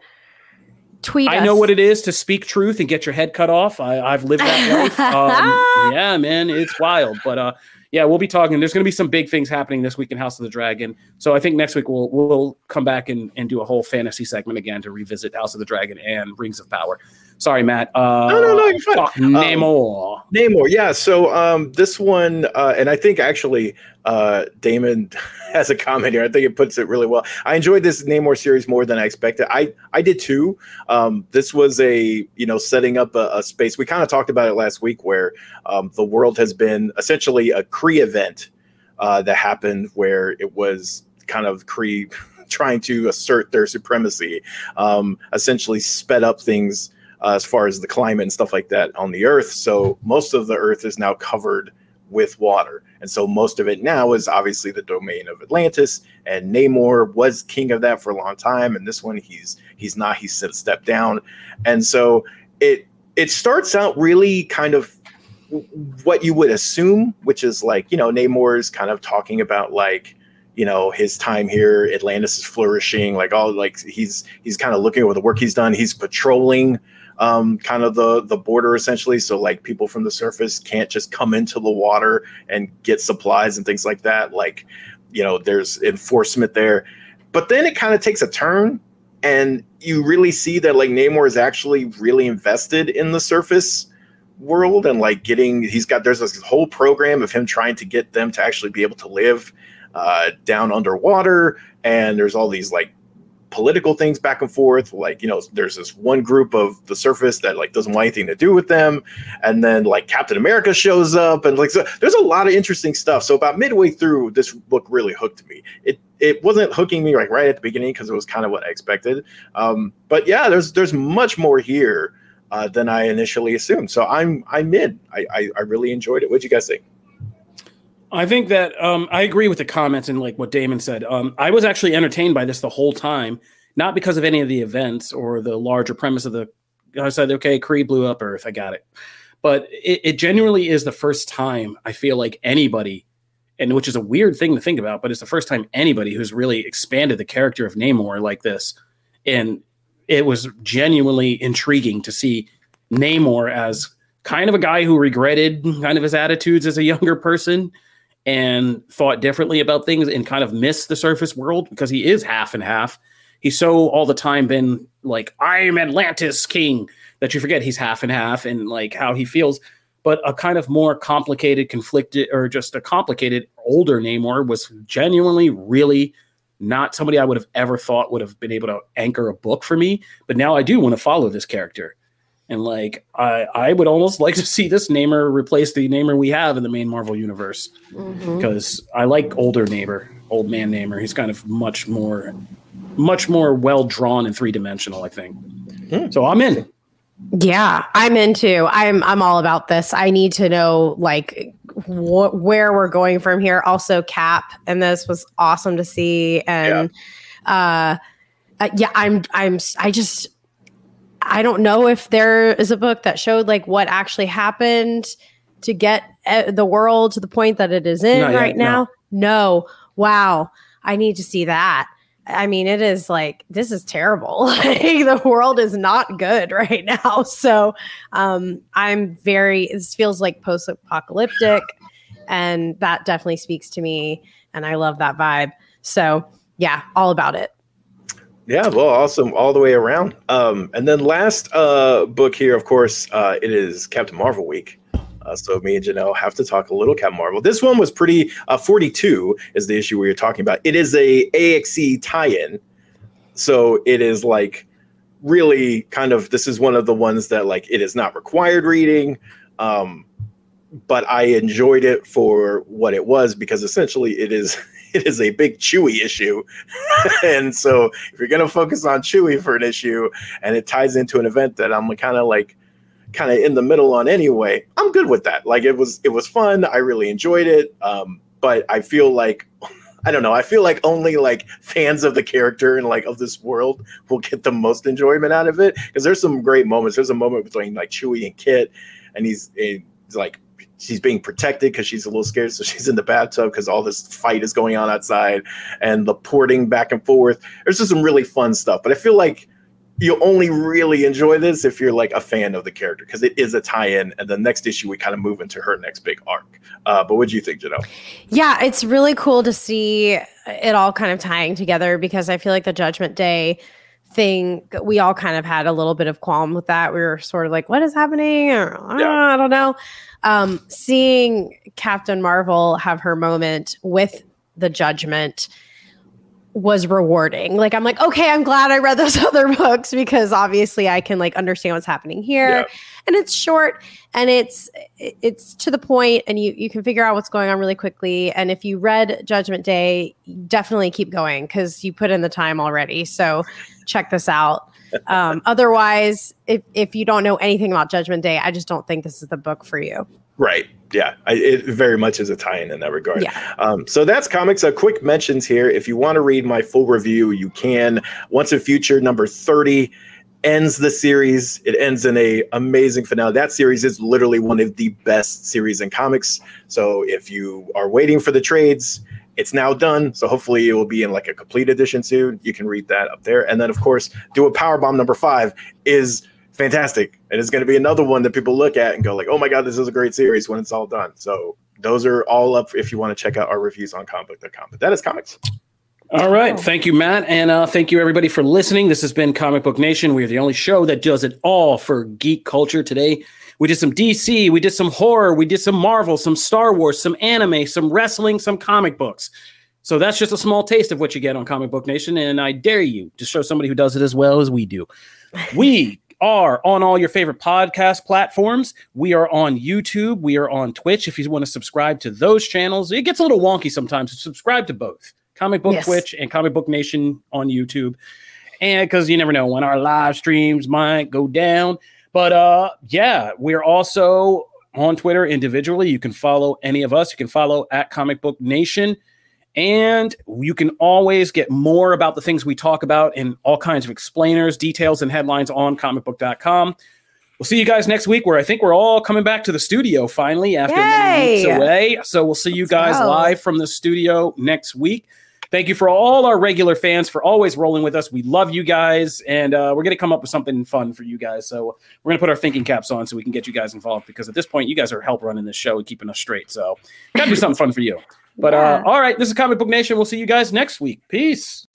C: tweet
A: I
C: us.
A: know what it is to speak truth and get your head cut off. I, have lived that life. Um, yeah, man, it's wild. But uh, yeah, we'll be talking. There's going to be some big things happening this week in House of the Dragon. So I think next week we'll we'll come back and, and do a whole fantasy segment again to revisit House of the Dragon and Rings of Power. Sorry, Matt. Uh,
B: no, no, no, you're fine. Fuck,
A: um, Namor.
B: Namor, yeah. So um, this one, uh, and I think actually uh, Damon has a comment here. I think it puts it really well. I enjoyed this Namor series more than I expected. I I did too. Um, this was a you know setting up a, a space. We kind of talked about it last week, where um, the world has been essentially a Kree event uh, that happened, where it was kind of Kree trying to assert their supremacy, um, essentially sped up things uh, as far as the climate and stuff like that on the Earth. So most of the Earth is now covered with water. And so most of it now is obviously the domain of Atlantis. And Namor was king of that for a long time. And this one he's he's not, he's stepped down. And so it it starts out really kind of what you would assume, which is like, you know, Namor is kind of talking about like you know his time here atlantis is flourishing like all like he's he's kind of looking over the work he's done he's patrolling um, kind of the the border essentially. So like people from the surface can't just come into the water and get supplies and things like that. Like you know, there's enforcement there. But then it kind of takes a turn, and you really see that like Namor is actually really invested in the surface world and like getting he's got there's this whole program of him trying to get them to actually be able to live uh, down underwater and there's all these like political things back and forth. Like, you know, there's this one group of the surface that like doesn't want anything to do with them. And then like Captain America shows up and like so there's a lot of interesting stuff. So about midway through, this book really hooked me. It it wasn't hooking me like right at the beginning because it was kind of what I expected. Um, but yeah, there's there's much more here uh, than I initially assumed. So I'm I'm in. I, I, I really enjoyed it. What'd you guys think?
A: I think that um, I agree with the comments and like what Damon said. Um, I was actually entertained by this the whole time, not because of any of the events or the larger premise of the. I said, okay, Kree blew up Earth. I got it, but it, it genuinely is the first time I feel like anybody, and which is a weird thing to think about, but it's the first time anybody who's really expanded the character of Namor like this, and it was genuinely intriguing to see Namor as kind of a guy who regretted kind of his attitudes as a younger person and thought differently about things and kind of missed the surface world because he is half and half. He's so all the time been like, I'm Atlantis king that you forget he's half and half and like how he feels. But a kind of more complicated, conflicted, or just a complicated older Namor was genuinely really not somebody I would have ever thought would have been able to anchor a book for me. But now I do want to follow this character. And like I I would almost like to see this Namor replace the Namor we have in the main Marvel universe. Because mm-hmm. I like older Namor, old man Namor. He's kind of much more much more well drawn and three dimensional, I think. Mm. So I'm in.
C: Yeah, I'm into. I'm I'm all about this. I need to know like wh- where we're going from here. Also, Cap and this was awesome to see. And yeah. uh, uh yeah, I'm I'm I just I don't know if there is a book that showed like what actually happened to get eh, the world to the point that it is in Not right yet, now. No. no. Wow. I need to see that. I mean, it is like this is terrible. like the world is not good right now. So um I'm very this feels like post-apocalyptic and that definitely speaks to me and I love that vibe. So yeah, all about it.
B: Yeah, well, awesome all the way around. Um, and then last uh, book here, of course, uh, it is Captain Marvel week. Uh, so me and Janelle have to talk a little Captain Marvel. This one was pretty. Uh, Forty two is the issue we are talking about. It is a AXE tie-in, so it is like really kind of. This is one of the ones that like it is not required reading. Um, but I enjoyed it for what it was because essentially it is it is a big Chewie issue. and so if you're going to focus on Chewie for an issue and it ties into an event that I'm kind of like kind of in the middle on anyway, I'm good with that. Like it was it was fun. I really enjoyed it. Um, but I feel like I don't know. I feel like only like fans of the character and like of this world will get the most enjoyment out of it because there's some great moments. There's a moment between like Chewie and Kit, and he's, he's like she's being protected because she's a little scared. So she's in the bathtub because all this fight is going on outside and the porting back and forth. There's just some really fun stuff. But I feel like you'll only really enjoy this if you're like a fan of the character because it is a tie-in. And the next issue we kind of move into her next big arc. Uh, but what do you think, Janelle?
C: Yeah, it's really cool to see it all kind of tying together because I feel like the Judgment Day thing we all kind of had a little bit of qualm with that. We were sort of like what is happening? Or, yeah. i don't know. Um, seeing Captain Marvel have her moment with the judgment was rewarding. Like I'm like, okay, I'm glad I read those other books because obviously I can like understand what's happening here. Yeah. And it's short and it's it's to the point and you you can figure out what's going on really quickly. And if you read Judgment Day, definitely keep going because you put in the time already. So check this out. Um, otherwise, if if you don't know anything about Judgment Day, I just don't think this is the book for you.
B: Right. Yeah, I, it very much is a tie-in in that regard. Yeah. Um, so that's comics. A quick mentions here. If you want to read my full review, you can. Once and Future number thirty ends the series. It ends in a amazing finale. That series is literally one of the best series in comics. So if you are waiting for the trades, it's now done. So hopefully it will be in like a complete edition soon. You can read that up there. And then of course, do a power bomb number five is fantastic. And it's going to be another one that people look at and go like, oh my God, this is a great series when it's all done. So those are all up if you want to check out our reviews on comicbook.com. But that is comics.
A: All right. Thank you, Matt. And uh, thank you, everybody, for listening. This has been Comic Book Nation. We are the only show that does it all for geek culture today. We did some DC, we did some horror, we did some Marvel, some Star Wars, some anime, some wrestling, some comic books. So that's just a small taste of what you get on Comic Book Nation. And I dare you to show somebody who does it as well as we do. We are on all your favorite podcast platforms. We are on YouTube. We are on Twitch. If you want to subscribe to those channels, it gets a little wonky sometimes. Subscribe to both Comic Book yes. Twitch and Comic Book Nation on YouTube. And because you never know when our live streams might go down. But uh, yeah, we're also on Twitter individually. You can follow any of us. You can follow at Comic Book Nation. And you can always get more about the things we talk about in all kinds of explainers, details, and headlines on comicbook.com. We'll see you guys next week, where I think we're all coming back to the studio finally after Yay! many weeks away. So we'll see you guys live from the studio next week. Thank you for all our regular fans for always rolling with us. We love you guys, and uh, we're going to come up with something fun for you guys. So we're going to put our thinking caps on so we can get you guys involved because at this point, you guys are help running this show and keeping us straight. So got to be something fun for you. But uh, yeah. uh, all right, this is Comic Book Nation. We'll see you guys next week. Peace.